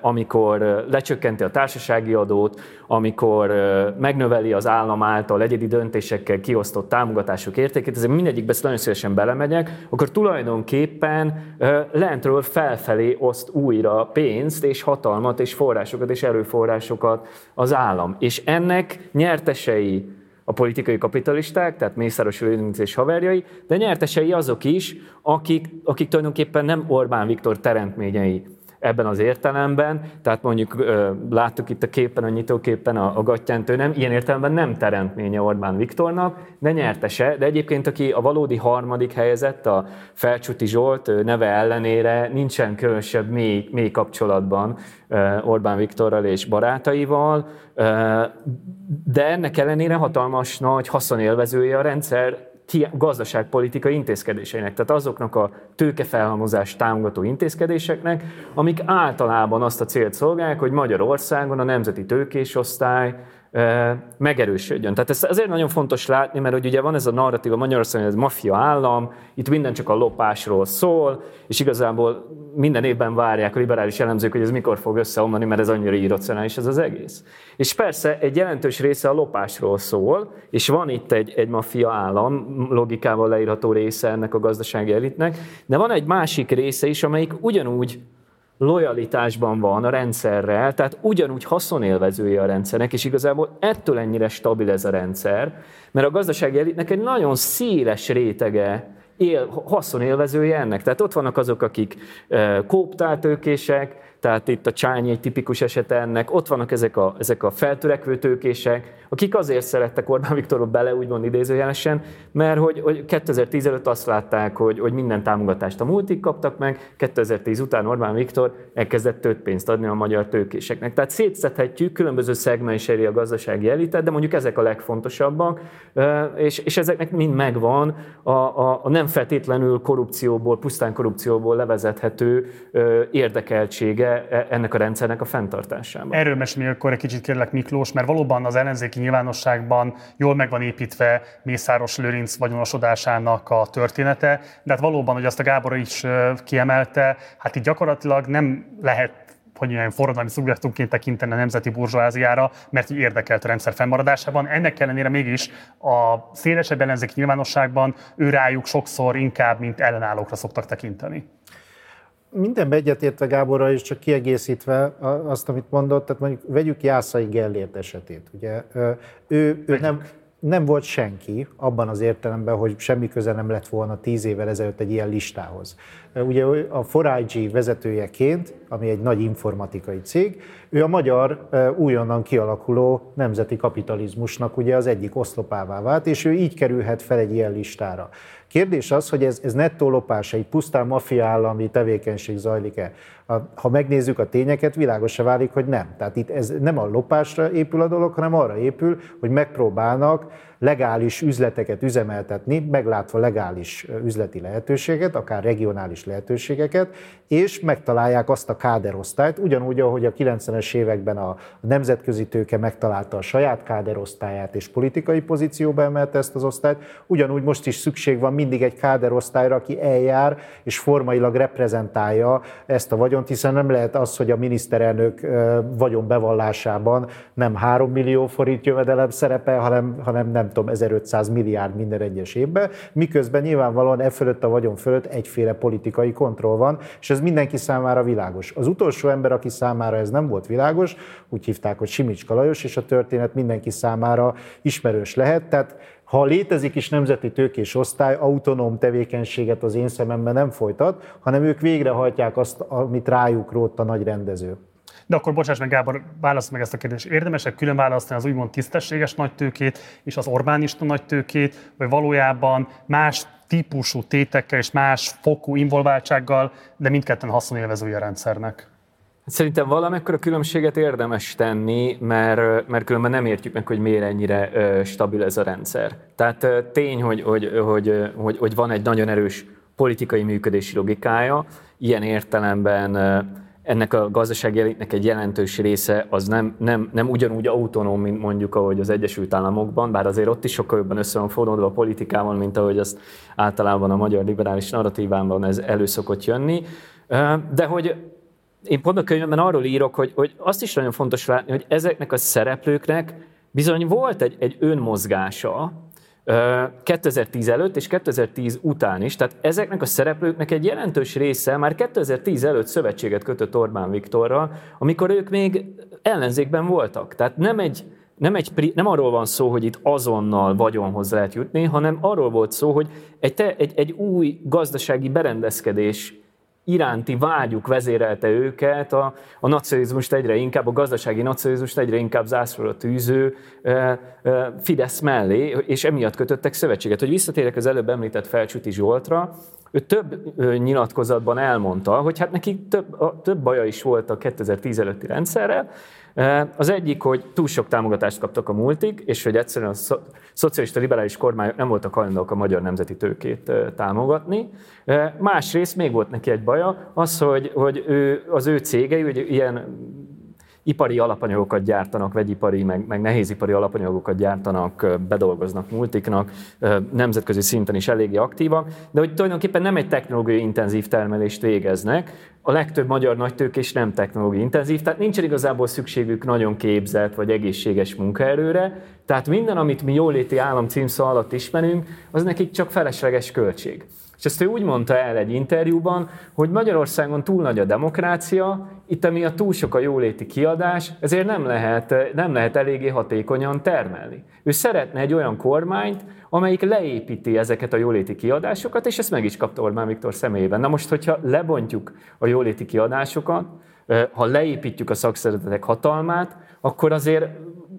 amikor lecsökkenti a társasági adót, amikor megnöveli az állam által egyedi döntésekkel kiosztott támogatások értékét, ezért mindegyikbe nagyon szívesen belemegyek, akkor tulajdonképpen lentről felfelé oszt újra pénzt és hatalmat és forrásokat és erőforrásokat az állam. És ennek nyertesei a politikai kapitalisták, tehát Mészáros Lőrinc és haverjai, de nyertesei azok is, akik, akik tulajdonképpen nem Orbán Viktor teremtményei ebben az értelemben, tehát mondjuk láttuk itt a képen, a nyitóképen a, a Gattyánt, ő nem, ilyen értelemben nem teremtménye Orbán Viktornak, de nyertese, de egyébként aki a valódi harmadik helyezett, a Felcsuti Zsolt neve ellenére nincsen különösebb mély, mély kapcsolatban Orbán Viktorral és barátaival, de ennek ellenére hatalmas nagy haszonélvezője a rendszer gazdaságpolitikai intézkedéseinek, tehát azoknak a tőkefelhalmozást támogató intézkedéseknek, amik általában azt a célt szolgálják, hogy Magyarországon a nemzeti tőkésosztály megerősödjön. Tehát ez azért nagyon fontos látni, mert hogy ugye van ez a narratíva Magyarországon, ez maffia állam, itt minden csak a lopásról szól, és igazából minden évben várják a liberális elemzők, hogy ez mikor fog összeomlani, mert ez annyira irracionális ez az egész. És persze egy jelentős része a lopásról szól, és van itt egy, egy maffia állam, logikával leírható része ennek a gazdasági elitnek, de van egy másik része is, amelyik ugyanúgy lojalitásban van a rendszerrel, tehát ugyanúgy haszonélvezője a rendszernek, és igazából ettől ennyire stabil ez a rendszer, mert a gazdasági elitnek egy nagyon széles rétege él, haszonélvezője ennek. Tehát ott vannak azok, akik e, kóptáltőkések, tehát itt a Csányi egy tipikus esete ennek, ott vannak ezek a, ezek a feltörekvő tőkések, akik azért szerettek Orbán <laughs> Viktorot bele, úgymond idézőjelesen, mert hogy, hogy 2010 előtt azt látták, hogy, hogy minden támogatást a multik kaptak meg, 2010 után Orbán Viktor elkezdett több pénzt adni a magyar tőkéseknek. Tehát szétszedhetjük különböző szegmenseri a gazdasági elitet, de mondjuk ezek a legfontosabbak, és, és ezeknek mind megvan a, a, a nem feltétlenül korrupcióból, pusztán korrupcióból levezethető érdekeltsége E, ennek a rendszernek a fenntartásában. Erről mesélni akkor egy kicsit kérlek Miklós, mert valóban az ellenzéki nyilvánosságban. Jól meg van építve Mészáros Lőrinc vagyonosodásának a története, de hát valóban, hogy azt a Gábor is kiemelte, hát itt gyakorlatilag nem lehet hogy ilyen forradalmi szubjektumként tekinteni a nemzeti burzsóáziára, mert így érdekelt a rendszer fennmaradásában. Ennek ellenére mégis a szélesebb ellenzéki nyilvánosságban ő rájuk sokszor inkább, mint ellenállókra szoktak tekinteni mindenbe egyetértve Gáborra is, csak kiegészítve azt, amit mondott, tehát mondjuk vegyük Jászai Gellért esetét. Ugye, ő, ő nem, nem volt senki abban az értelemben, hogy semmi köze nem lett volna tíz évvel ezelőtt egy ilyen listához. Ugye a 4IG vezetőjeként, ami egy nagy informatikai cég, ő a magyar újonnan kialakuló nemzeti kapitalizmusnak ugye az egyik oszlopává vált, és ő így kerülhet fel egy ilyen listára. Kérdés az, hogy ez, ez nettó lopás, egy pusztán maffia állami tevékenység zajlik-e. Ha megnézzük a tényeket, világosra válik, hogy nem. Tehát itt ez nem a lopásra épül a dolog, hanem arra épül, hogy megpróbálnak legális üzleteket üzemeltetni, meglátva legális üzleti lehetőséget, akár regionális lehetőségeket, és megtalálják azt a káderosztályt, ugyanúgy, ahogy a 90-es években a nemzetközi tőke megtalálta a saját káderosztályát, és politikai pozícióba emelte ezt az osztályt, ugyanúgy most is szükség van mindig egy káderosztályra, aki eljár és formailag reprezentálja ezt a vagyont, hiszen nem lehet az, hogy a miniszterelnök vagyon bevallásában nem 3 millió forint jövedelem szerepel, hanem, hanem nem tudom, 1500 milliárd minden egyes évben, miközben nyilvánvalóan e fölött a vagyon fölött egyféle politikai kontroll van, és ez mindenki számára világos. Az utolsó ember, aki számára ez nem volt világos, úgy hívták, hogy Simics Kalajos, és a történet mindenki számára ismerős lehet, tehát ha létezik is nemzeti tőkés osztály, autonóm tevékenységet az én szememben nem folytat, hanem ők végrehajtják azt, amit rájuk rótt a nagy rendező. De akkor bocsáss meg, Gábor, válasz meg ezt a kérdést. Érdemesek külön választani az úgymond tisztességes nagytőkét és az Orbánista nagytőkét, vagy valójában más típusú tétekkel és más fokú involváltsággal, de mindketten haszonélvezője a rendszernek? Szerintem valamekkor a különbséget érdemes tenni, mert, mert különben nem értjük meg, hogy miért ennyire stabil ez a rendszer. Tehát tény, hogy, hogy, hogy, hogy, hogy van egy nagyon erős politikai működési logikája, ilyen értelemben ennek a gazdasági elitnek egy jelentős része az nem, nem, nem ugyanúgy autonóm, mint mondjuk ahogy az Egyesült Államokban, bár azért ott is sokkal jobban össze van fonódva a politikával, mint ahogy azt általában a magyar liberális narratívában ez elő szokott jönni. De hogy én pont a könyvemben arról írok, hogy, hogy azt is nagyon fontos látni, hogy ezeknek a szereplőknek bizony volt egy, egy önmozgása, 2010 előtt és 2010 után is, tehát ezeknek a szereplőknek egy jelentős része már 2010 előtt szövetséget kötött Orbán Viktorral, amikor ők még ellenzékben voltak. Tehát nem egy, nem, egy, nem arról van szó, hogy itt azonnal vagyonhoz lehet jutni, hanem arról volt szó, hogy egy, te, egy, egy új gazdasági berendezkedés iránti vágyuk vezérelte őket, a, a nacionalizmust egyre inkább, a gazdasági nacionalizmust egyre inkább zászlóra tűző e, e, Fidesz mellé, és emiatt kötöttek szövetséget. Hogy visszatérek az előbb említett Felcsúti Zsoltra, ő több nyilatkozatban elmondta, hogy hát neki több, a, több baja is volt a 2010 előtti rendszerrel, az egyik, hogy túl sok támogatást kaptak a multik, és hogy egyszerűen a szocialista liberális kormányok nem voltak hajlandók a magyar nemzeti tőkét támogatni. Másrészt még volt neki egy baja, az, hogy, hogy ő, az ő cégei, hogy ilyen ipari alapanyagokat gyártanak, vegyipari, meg, meg nehézipari alapanyagokat gyártanak, bedolgoznak multiknak, nemzetközi szinten is eléggé aktívak, de hogy tulajdonképpen nem egy technológiai intenzív termelést végeznek, a legtöbb magyar nagytőkés nem technológiai intenzív, tehát nincsen igazából szükségük nagyon képzett vagy egészséges munkaerőre, tehát minden, amit mi jóléti állam címszó alatt ismerünk, az nekik csak felesleges költség. És ezt ő úgy mondta el egy interjúban, hogy Magyarországon túl nagy a demokrácia, itt amiatt túl sok a jóléti kiadás, ezért nem lehet, nem lehet eléggé hatékonyan termelni. Ő szeretne egy olyan kormányt, amelyik leépíti ezeket a jóléti kiadásokat, és ezt meg is kapta Orbán Viktor személyében. Na most, hogyha lebontjuk a jóléti kiadásokat, ha leépítjük a szakszervezetek hatalmát, akkor azért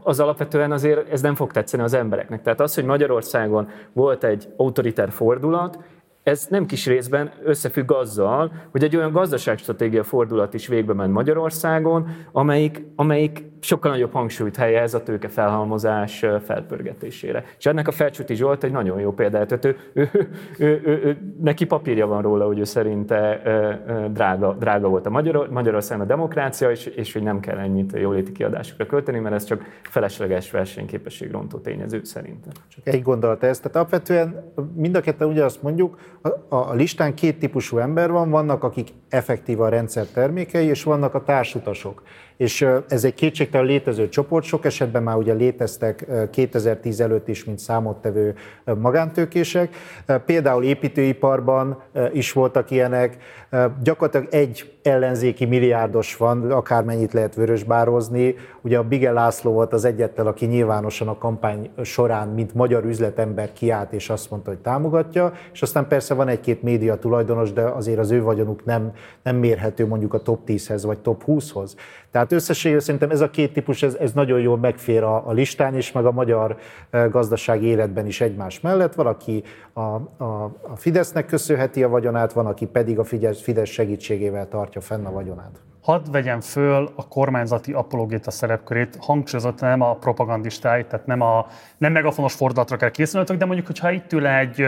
az alapvetően azért ez nem fog tetszeni az embereknek. Tehát az, hogy Magyarországon volt egy autoritár fordulat, ez nem kis részben összefügg azzal, hogy egy olyan gazdaságstratégia fordulat is végbe ment Magyarországon, amelyik, amelyik sokkal nagyobb hangsúlyt helyez a tőke felhalmozás felpörgetésére. És ennek a Felcsúti Zsolt egy nagyon jó példát. Ő, ő, ő, ő, ő, ő, neki papírja van róla, hogy ő szerinte drága, drága volt a Magyar, Magyarországon a demokrácia, és, és hogy nem kell ennyit jóléti kiadásokra költeni, mert ez csak felesleges versenyképesség rontó tényező szerintem. Csak egy gondolat ez. Tehát alapvetően mind a ketten ugyanazt mondjuk, a, listán két típusú ember van, vannak, akik effektív a rendszer termékei, és vannak a társutasok és ez egy kétségtelen létező csoport, sok esetben már ugye léteztek 2010 előtt is, mint számottevő magántőkések. Például építőiparban is voltak ilyenek, gyakorlatilag egy ellenzéki milliárdos van, akármennyit lehet vörösbározni. Ugye a Bige László volt az egyetlen, aki nyilvánosan a kampány során, mint magyar üzletember kiállt, és azt mondta, hogy támogatja, és aztán persze van egy-két média tulajdonos, de azért az ő vagyonuk nem, nem mérhető mondjuk a top 10-hez vagy top 20-hoz. Tehát összességében szerintem ez a két típus, ez, ez nagyon jól megfér a, a listán is, meg a magyar gazdasági életben is egymás mellett. Valaki a, a, a Fidesznek köszönheti a vagyonát, van, aki pedig a Fidesz segítségével tartja fenn a vagyonát. hadd vegyem föl a kormányzati apologéta szerepkörét, hangsúlyozott nem a propagandistáit, tehát nem, a, nem megafonos fordulatra kell készülnötök, de mondjuk, hogyha itt ül egy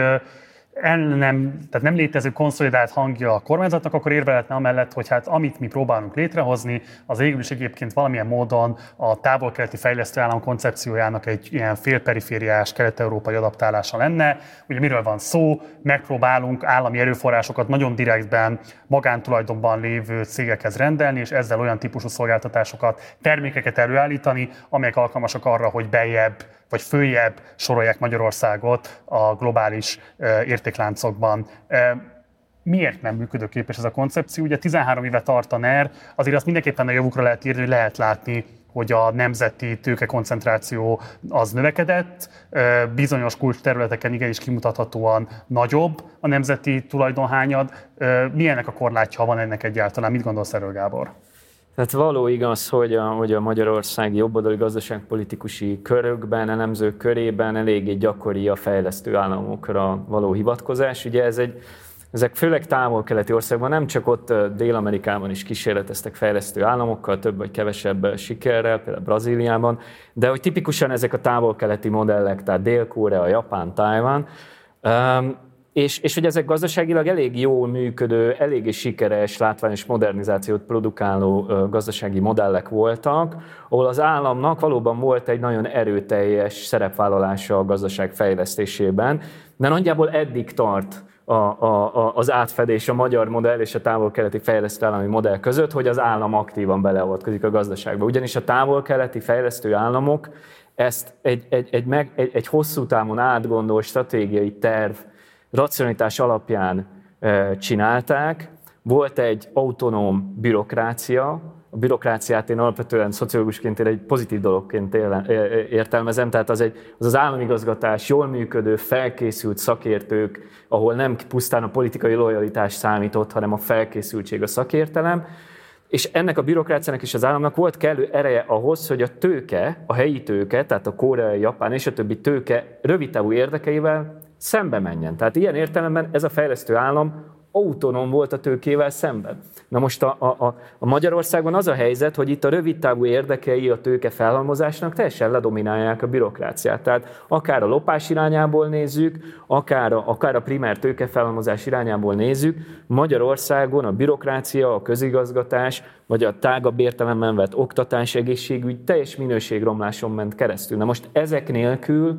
el nem, tehát nem létező konszolidált hangja a kormányzatnak, akkor érveletne amellett, hogy hát amit mi próbálunk létrehozni, az végül is egyébként valamilyen módon a távol-keleti fejlesztő állam koncepciójának egy ilyen félperifériás kelet-európai adaptálása lenne. Ugye miről van szó? Megpróbálunk állami erőforrásokat nagyon direktben magántulajdonban lévő cégekhez rendelni, és ezzel olyan típusú szolgáltatásokat, termékeket előállítani, amelyek alkalmasak arra, hogy bejebb vagy följebb sorolják Magyarországot a globális értékláncokban. Miért nem működőképes ez a koncepció? Ugye 13 éve tart a NER, azért azt mindenképpen a javukra lehet írni, hogy lehet látni, hogy a nemzeti tőke koncentráció az növekedett, bizonyos kulcs területeken igenis kimutathatóan nagyobb a nemzeti tulajdonhányad. Milyenek a korlátja, van ennek egyáltalán? Mit gondolsz erről, Gábor? Tehát való igaz, hogy a, hogy a magyarországi jobboldali gazdaságpolitikusi körökben, elemzők körében eléggé gyakori a fejlesztő államokra való hivatkozás. Ugye ez egy, ezek főleg távol-keleti országban, nem csak ott Dél-Amerikában is kísérleteztek fejlesztő államokkal, több vagy kevesebb sikerrel, például Brazíliában, de hogy tipikusan ezek a távol-keleti modellek, tehát Dél-Korea, Japán, Tajvan, és, és hogy ezek gazdaságilag elég jól működő, eléggé sikeres, látványos modernizációt produkáló gazdasági modellek voltak, ahol az államnak valóban volt egy nagyon erőteljes szerepvállalása a gazdaság fejlesztésében, de nagyjából eddig tart a, a, a, az átfedés a magyar modell és a távol-keleti fejlesztő állami modell között, hogy az állam aktívan beleavatkozik a gazdaságba. Ugyanis a távol-keleti fejlesztő államok ezt egy, egy, egy, meg, egy, egy hosszú távon átgondolt stratégiai terv racionalitás alapján csinálták. Volt egy autonóm bürokrácia, a bürokráciát én alapvetően szociológusként egy pozitív dologként értelmezem, tehát az, egy, az az államigazgatás, jól működő, felkészült szakértők, ahol nem pusztán a politikai lojalitás számított, hanem a felkészültség, a szakértelem, és ennek a bürokráciának és az államnak volt kellő ereje ahhoz, hogy a tőke, a helyi tőke, tehát a koreai, japán és a többi tőke rövidtávú érdekeivel szembe menjen. Tehát ilyen értelemben ez a fejlesztő állam autonóm volt a tőkével szemben. Na most a, a, a Magyarországon az a helyzet, hogy itt a rövidtávú érdekei a tőke felhalmozásnak teljesen ledominálják a bürokráciát. Tehát akár a lopás irányából nézzük, akár a, akár a primer tőke felhalmozás irányából nézzük, Magyarországon a bürokrácia, a közigazgatás, vagy a tágabb értelemben vett oktatás, egészségügy teljes minőségromláson ment keresztül. Na most ezek nélkül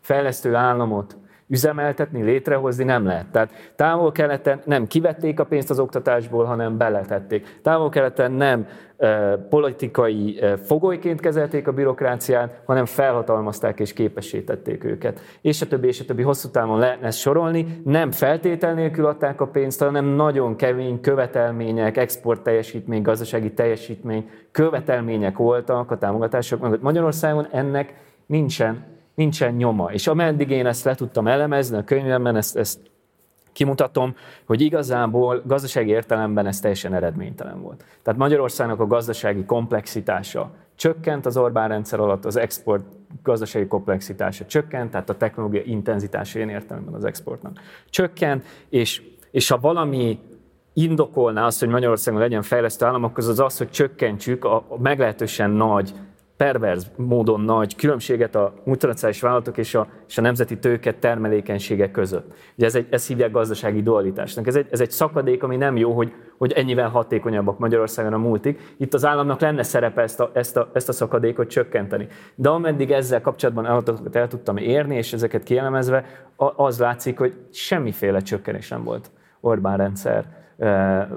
fejlesztő államot üzemeltetni, létrehozni nem lehet. Tehát távol-keleten nem kivették a pénzt az oktatásból, hanem beletették. Távol-keleten nem politikai fogolyként kezelték a bürokráciát, hanem felhatalmazták és képesítették őket. És a többi, és a többi hosszú távon lehetne ezt sorolni. Nem feltétel nélkül adták a pénzt, hanem nagyon kemény követelmények, export teljesítmény, gazdasági teljesítmény, követelmények voltak a támogatások mögött. Magyarországon ennek nincsen nincsen nyoma. És ameddig én ezt le tudtam elemezni a könyvemben, ezt, ezt kimutatom, hogy igazából gazdasági értelemben ez teljesen eredménytelen volt. Tehát Magyarországnak a gazdasági komplexitása csökkent az Orbán rendszer alatt, az export gazdasági komplexitása csökkent, tehát a technológia intenzitása én értelemben az exportnak csökkent, és, és ha valami indokolná azt, hogy Magyarországon legyen fejlesztő államok között, az az, hogy csökkentsük a meglehetősen nagy perverz módon nagy különbséget a multinacionális vállalatok és a, és a nemzeti tőke termelékenysége között. Ugye ez egy, ezt hívják gazdasági dualitásnak. Ez egy, ez egy szakadék, ami nem jó, hogy, hogy ennyivel hatékonyabbak Magyarországon a multik. Itt az államnak lenne szerepe ezt a, ezt a, ezt a szakadékot csökkenteni. De ameddig ezzel kapcsolatban el, el tudtam érni, és ezeket kielemezve, az látszik, hogy semmiféle csökkenés nem volt Orbán rendszer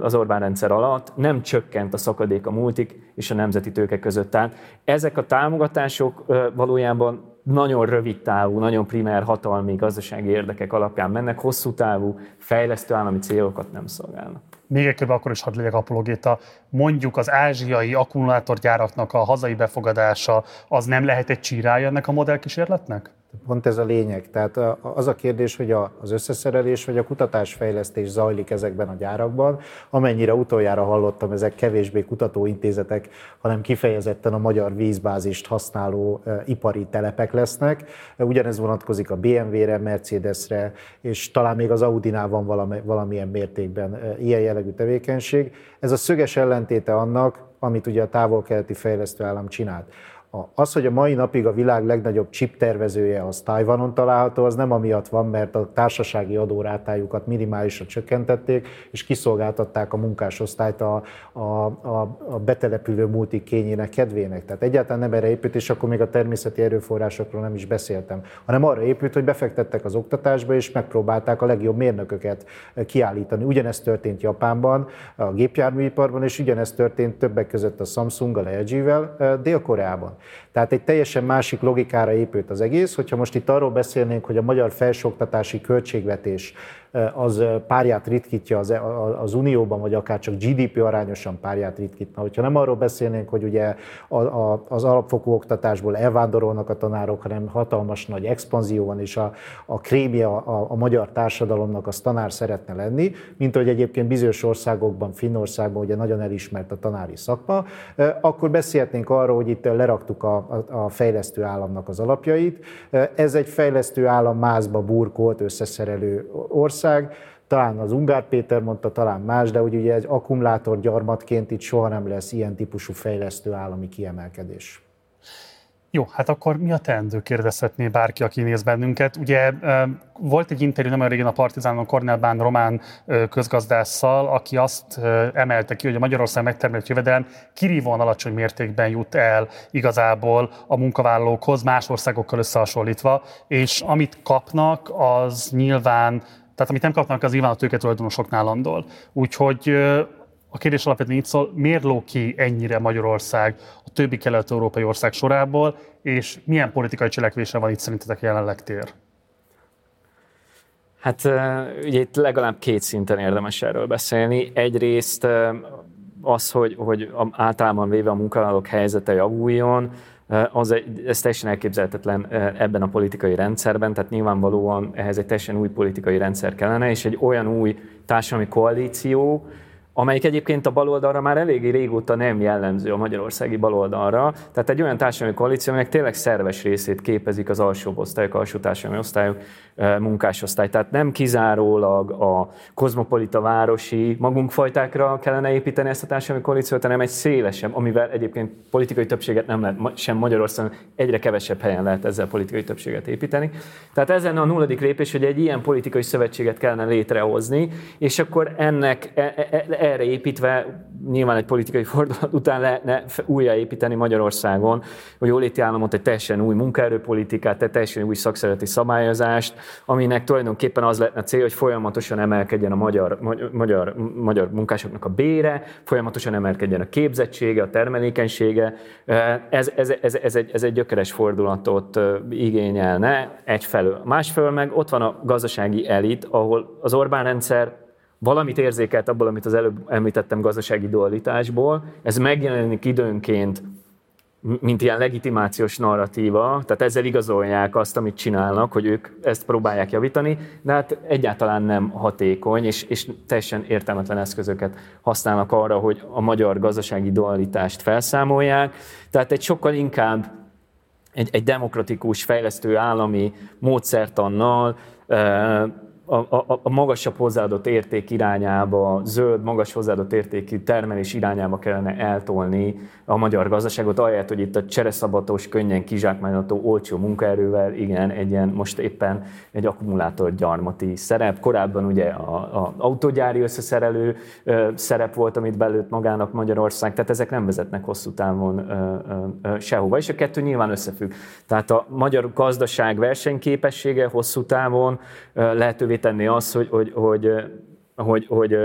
az Orbán rendszer alatt, nem csökkent a szakadék a multik és a nemzeti tőke között. Tehát ezek a támogatások valójában nagyon rövid távú, nagyon primer hatalmi gazdasági érdekek alapján mennek, hosszú távú, fejlesztő állami célokat nem szolgálnak. Még egy akkor is hadd legyek apologéta. Mondjuk az ázsiai akkumulátorgyáraknak a hazai befogadása, az nem lehet egy csírája ennek a modellkísérletnek? Pont ez a lényeg. Tehát az a kérdés, hogy az összeszerelés vagy a kutatásfejlesztés zajlik ezekben a gyárakban. Amennyire utoljára hallottam, ezek kevésbé kutatóintézetek, hanem kifejezetten a magyar vízbázist használó ipari telepek lesznek. Ugyanez vonatkozik a BMW-re, Mercedesre, és talán még az Audi-nál van valami, valamilyen mértékben ilyen jellegű tevékenység. Ez a szöges ellentéte annak, amit ugye a távol-keleti fejlesztő állam csinált. Az, hogy a mai napig a világ legnagyobb chip tervezője az Tajvanon található, az nem amiatt van, mert a társasági adórátájukat minimálisra csökkentették, és kiszolgáltatták a munkásosztályt a, a, a, a betelepülő multik kényének kedvének. Tehát egyáltalán nem erre épült, és akkor még a természeti erőforrásokról nem is beszéltem, hanem arra épült, hogy befektettek az oktatásba, és megpróbálták a legjobb mérnököket kiállítani. Ugyanezt történt Japánban, a gépjárműiparban, és ugyanezt történt többek között a Samsung-gal, LG-vel Dél-Koreában. Tehát egy teljesen másik logikára épült az egész, hogyha most itt arról beszélnénk, hogy a magyar felsőoktatási költségvetés az párját ritkítja az, az Unióban, vagy akár csak GDP arányosan párját ritkítna. Hogyha nem arról beszélnénk, hogy ugye az alapfokú oktatásból elvándorolnak a tanárok, hanem hatalmas nagy expanzió van, és a, a krémje a, a magyar társadalomnak az tanár szeretne lenni, mint hogy egyébként bizonyos országokban, Finnországban ugye nagyon elismert a tanári szakma, akkor beszélhetnénk arról, hogy itt leraktuk a, a, a fejlesztő államnak az alapjait. Ez egy fejlesztő állam mázba burkolt, összeszerelő ország, ország, talán az Ungár Péter mondta, talán más, de ugye egy akkumulátor gyarmatként itt soha nem lesz ilyen típusú fejlesztő állami kiemelkedés. Jó, hát akkor mi a teendő, kérdezhetné bárki, aki néz bennünket. Ugye volt egy interjú nem olyan régen a Partizánon Kornel Bán román közgazdásszal, aki azt emelte ki, hogy a Magyarország megtermelt jövedelem kirívóan alacsony mértékben jut el igazából a munkavállalókhoz, más országokkal összehasonlítva, és amit kapnak, az nyilván tehát amit nem kapnak, az nyilván a tőketulajdonosoknál landol. Úgyhogy a kérdés alapvetően így szól, miért ló ki ennyire Magyarország a többi kelet-európai ország sorából, és milyen politikai cselekvésre van itt szerintetek jelenleg tér? Hát ugye itt legalább két szinten érdemes erről beszélni. Egyrészt az, hogy, hogy általában véve a munkavállalók helyzete javuljon, az egy, ez teljesen elképzelhetetlen ebben a politikai rendszerben, tehát nyilvánvalóan ehhez egy teljesen új politikai rendszer kellene, és egy olyan új társadalmi koalíció, amelyik egyébként a baloldalra már eléggé régóta nem jellemző a magyarországi baloldalra. Tehát egy olyan társadalmi koalíció, amelyek tényleg szerves részét képezik az alsó osztályok, alsó társadalmi osztályok, munkásosztály. Tehát nem kizárólag a kozmopolita városi magunkfajtákra kellene építeni ezt a társadalmi koalíciót, hanem egy szélesebb, amivel egyébként politikai többséget nem lehet, sem Magyarországon egyre kevesebb helyen lehet ezzel politikai többséget építeni. Tehát ez lenne a nulladik lépés, hogy egy ilyen politikai szövetséget kellene létrehozni, és akkor ennek e, e, e, erre építve nyilván egy politikai fordulat után lehetne újraépíteni Magyarországon, hogy jóléti államot, egy teljesen új munkaerőpolitikát, egy teljesen új szakszereti szabályozást, aminek tulajdonképpen az lehetne cél, hogy folyamatosan emelkedjen a magyar, magyar, magyar munkásoknak a bére, folyamatosan emelkedjen a képzettsége, a termelékenysége. Ez, ez, ez, ez, egy, ez egy gyökeres fordulatot igényelne egyfelől. Másfelől meg ott van a gazdasági elit, ahol az Orbán rendszer valamit érzékelt abból, amit az előbb említettem gazdasági dualitásból. Ez megjelenik időnként, mint ilyen legitimációs narratíva, tehát ezzel igazolják azt, amit csinálnak, hogy ők ezt próbálják javítani, de hát egyáltalán nem hatékony, és, és teljesen értelmetlen eszközöket használnak arra, hogy a magyar gazdasági dualitást felszámolják. Tehát egy sokkal inkább egy, egy demokratikus, fejlesztő állami módszertannal, a, a, a magasabb hozzáadott érték irányába, zöld, magas hozzáadott értékű termelés irányába kellene eltolni a magyar gazdaságot, ahelyett, hogy itt a csereszabatos, könnyen kizsákmányolható, olcsó munkaerővel, igen, egy ilyen most éppen egy akkumulátor gyarmati szerep. Korábban ugye a, autógyári összeszerelő ö, szerep volt, amit belőtt magának Magyarország, tehát ezek nem vezetnek hosszú távon ö, ö, sehova, és a kettő nyilván összefügg. Tehát a magyar gazdaság versenyképessége hosszú távon lehetővé tenni azt, hogy, hogy, hogy hogy, hogy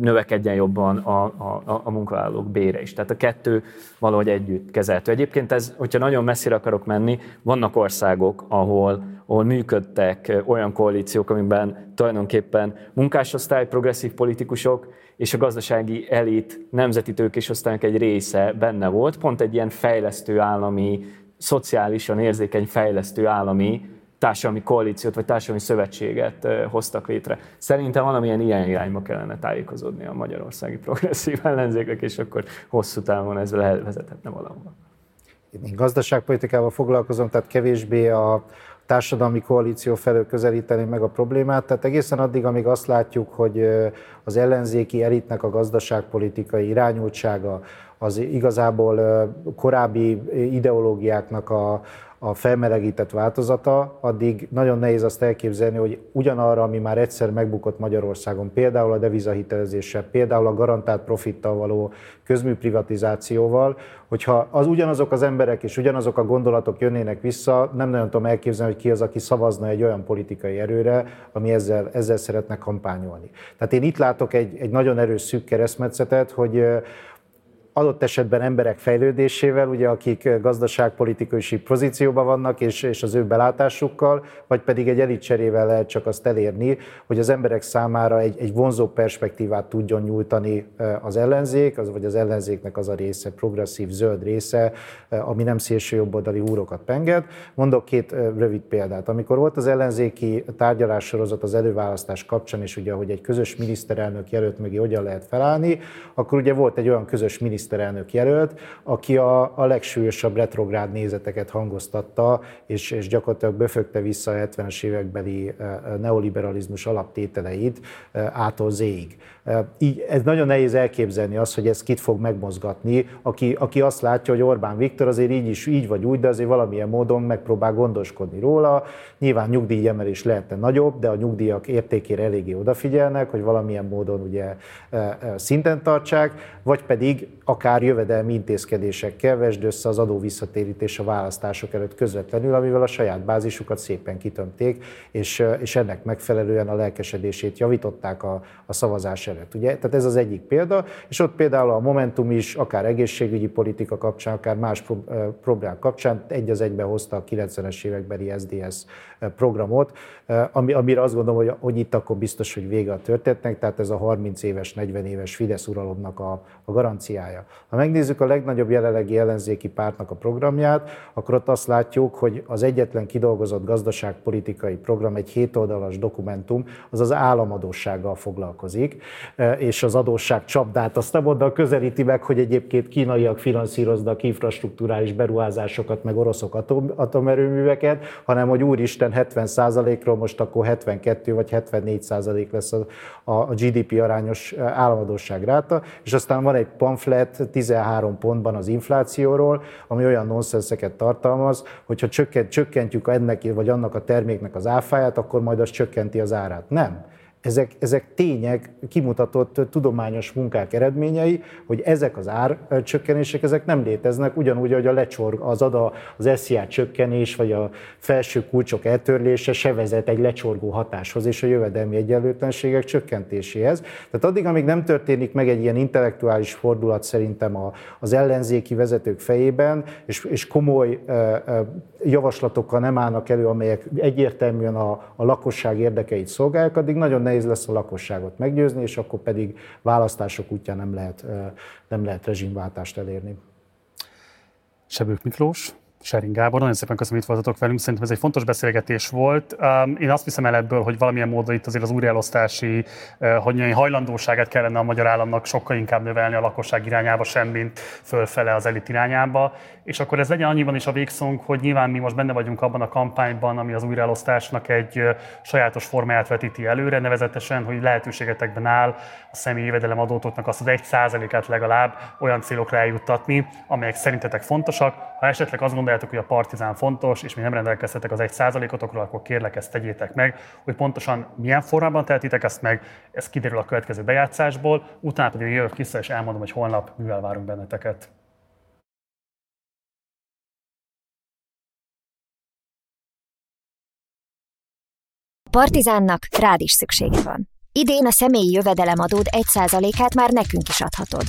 növekedjen jobban a, a, a munkavállalók bére is. Tehát a kettő valahogy együtt kezelhető. Egyébként ez, hogyha nagyon messzire akarok menni, vannak országok, ahol, ahol működtek olyan koalíciók, amiben tulajdonképpen munkásosztály, progresszív politikusok és a gazdasági elit nemzeti tőkésosztálynak egy része benne volt, pont egy ilyen fejlesztő állami, szociálisan érzékeny fejlesztő állami társadalmi koalíciót vagy társadalmi szövetséget hoztak létre. Szerintem valamilyen ilyen irányba kellene tájékozódni a magyarországi progresszív ellenzékek, és akkor hosszú távon ez elvezethetne valahova. Én gazdaságpolitikával foglalkozom, tehát kevésbé a társadalmi koalíció felől közelíteni meg a problémát. Tehát egészen addig, amíg azt látjuk, hogy az ellenzéki elitnek a gazdaságpolitikai irányultsága az igazából korábbi ideológiáknak a, a felmelegített változata, addig nagyon nehéz azt elképzelni, hogy ugyanarra, ami már egyszer megbukott Magyarországon, például a devizahitelezéssel, például a garantált profittal való közműprivatizációval, hogyha az ugyanazok az emberek és ugyanazok a gondolatok jönnének vissza, nem nagyon tudom elképzelni, hogy ki az, aki szavazna egy olyan politikai erőre, ami ezzel, ezzel szeretne kampányolni. Tehát én itt látok egy, egy nagyon erős szűk keresztmetszetet, hogy adott esetben emberek fejlődésével, ugye, akik gazdaságpolitikai pozícióban vannak, és, és az ő belátásukkal, vagy pedig egy elitcserével lehet csak azt elérni, hogy az emberek számára egy, egy vonzó perspektívát tudjon nyújtani az ellenzék, az, vagy az ellenzéknek az a része, progresszív zöld része, ami nem szélső jobboldali úrokat penged. Mondok két rövid példát. Amikor volt az ellenzéki tárgyalássorozat az előválasztás kapcsán, és ugye, hogy egy közös miniszterelnök jelölt mögé hogyan lehet felállni, akkor ugye volt egy olyan közös miniszter miniszterelnök jelölt, aki a, a legsúlyosabb retrográd nézeteket hangoztatta, és, és gyakorlatilag befögte vissza a 70-es évekbeli eh, eh, neoliberalizmus alaptételeit eh, ától zéig. Így ez nagyon nehéz elképzelni azt, hogy ez kit fog megmozgatni, aki, aki azt látja, hogy Orbán Viktor azért így is így vagy úgy, de azért valamilyen módon megpróbál gondoskodni róla. Nyilván nyugdíjemelés lehetne nagyobb, de a nyugdíjak értékére eléggé odafigyelnek, hogy valamilyen módon ugye szinten tartsák, vagy pedig akár jövedelmi intézkedésekkel vesd össze az adó visszatérítés a választások előtt közvetlenül, amivel a saját bázisukat szépen kitömték, és, és ennek megfelelően a lelkesedését javították a, a szavazás előtt. Ugye? Tehát ez az egyik példa, és ott például a Momentum is, akár egészségügyi politika kapcsán, akár más problémák kapcsán egy az egyben hozta a 90-es évekbeli SDS programot, ami, amire azt gondolom, hogy, hogy itt akkor biztos, hogy vége a történetnek, tehát ez a 30 éves, 40 éves Fidesz uralomnak a, a garanciája. Ha megnézzük a legnagyobb jelenlegi ellenzéki pártnak a programját, akkor ott azt látjuk, hogy az egyetlen kidolgozott gazdaságpolitikai program, egy hétoldalas dokumentum, az az államadósággal foglalkozik, és az adósság csapdát azt nem onnan közelíti meg, hogy egyébként kínaiak finanszíroznak infrastruktúrális beruházásokat, meg oroszok atom, atomerőműveket, hanem hogy úristen 70%-ról most akkor 72 vagy 74 százalék lesz a, a GDP arányos államadóság ráta, és aztán van egy pamflet 13 pontban az inflációról, ami olyan nonszenszeket tartalmaz, hogyha csökkent, csökkentjük ennek vagy annak a terméknek az áfáját, akkor majd az csökkenti az árát. Nem ezek, ezek tények, kimutatott tudományos munkák eredményei, hogy ezek az árcsökkenések, ezek nem léteznek, ugyanúgy, hogy a lecsorg, az ada, az SZIA csökkenés, vagy a felső kulcsok eltörlése se vezet egy lecsorgó hatáshoz és a jövedelmi egyenlőtlenségek csökkentéséhez. Tehát addig, amíg nem történik meg egy ilyen intellektuális fordulat szerintem a, az ellenzéki vezetők fejében, és, és komoly javaslatokkal nem állnak elő, amelyek egyértelműen a, a lakosság érdekeit szolgálják, addig nagyon nehéz lesz a lakosságot meggyőzni, és akkor pedig választások útján nem lehet, nem lehet rezsimváltást elérni. Sebők Miklós, Sering Gábor, nagyon szépen köszönöm, hogy itt voltatok velünk, szerintem ez egy fontos beszélgetés volt. Um, én azt hiszem el ebből, hogy valamilyen módon itt azért az újraelosztási uh, hogy hajlandóságát kellene a magyar államnak sokkal inkább növelni a lakosság irányába, semmint fölfele az elit irányába. És akkor ez legyen annyiban is a végszónk, hogy nyilván mi most benne vagyunk abban a kampányban, ami az újraelosztásnak egy uh, sajátos formáját vetíti előre, nevezetesen, hogy lehetőségetekben áll a személyi jövedelem adótoknak azt az egy százalékát legalább olyan célokra eljuttatni, amelyek szerintetek fontosak. Ha esetleg azt gondoljátok, hogy a partizán fontos, és mi nem rendelkeztetek az egy százalékotokról, akkor kérlek ezt tegyétek meg, hogy pontosan milyen formában tehetitek ezt meg, ez kiderül a következő bejátszásból, utána pedig jövök vissza, és elmondom, hogy holnap mivel várunk benneteket. Partizánnak rád is szüksége van. Idén a személyi jövedelemadód 1%-át már nekünk is adhatod.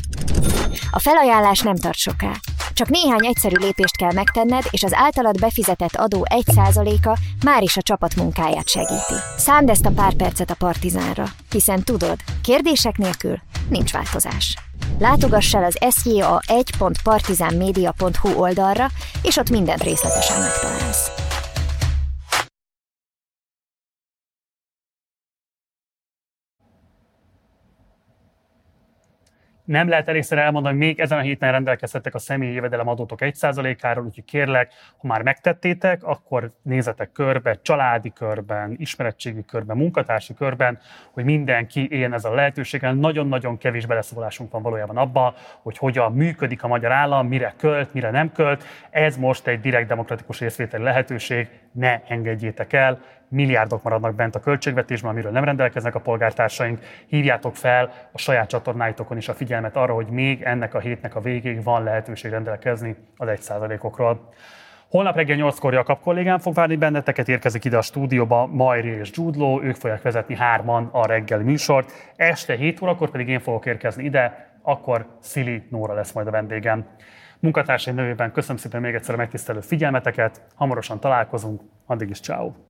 A felajánlás nem tart soká. Csak néhány egyszerű lépést kell megtenned, és az általad befizetett adó 1%-a már is a csapat munkáját segíti. Szánd ezt a pár percet a Partizánra, hiszen tudod, kérdések nélkül nincs változás. Látogass el az sja1.partizánmedia.hu oldalra, és ott mindent részletesen megtalálsz. Nem lehet elégszer elmondani, hogy még ezen a héten rendelkezhettek a személyi jövedelem adótok 1%-áról, úgyhogy kérlek, ha már megtettétek, akkor nézzetek körbe, családi körben, ismeretségi körben, munkatársi körben, hogy mindenki éljen ezzel a lehetőséggel. Nagyon-nagyon kevés beleszólásunk van valójában abban, hogy hogyan működik a magyar állam, mire költ, mire nem költ. Ez most egy direkt demokratikus részvételi lehetőség, ne engedjétek el, milliárdok maradnak bent a költségvetésben, amiről nem rendelkeznek a polgártársaink. Hívjátok fel a saját csatornáitokon is a figyelmet arra, hogy még ennek a hétnek a végéig van lehetőség rendelkezni az 1%-okról. Holnap reggel 8-kor Jakab kollégám fog várni benneteket, érkezik ide a stúdióba Majri és Judló, ők fogják vezetni hárman a reggeli műsort. Este 7 órakor pedig én fogok érkezni ide, akkor Szili Nóra lesz majd a vendégem. Munkatársaim nevében köszönöm szépen még egyszer a megtisztelő figyelmeteket, hamarosan találkozunk, addig is ciao.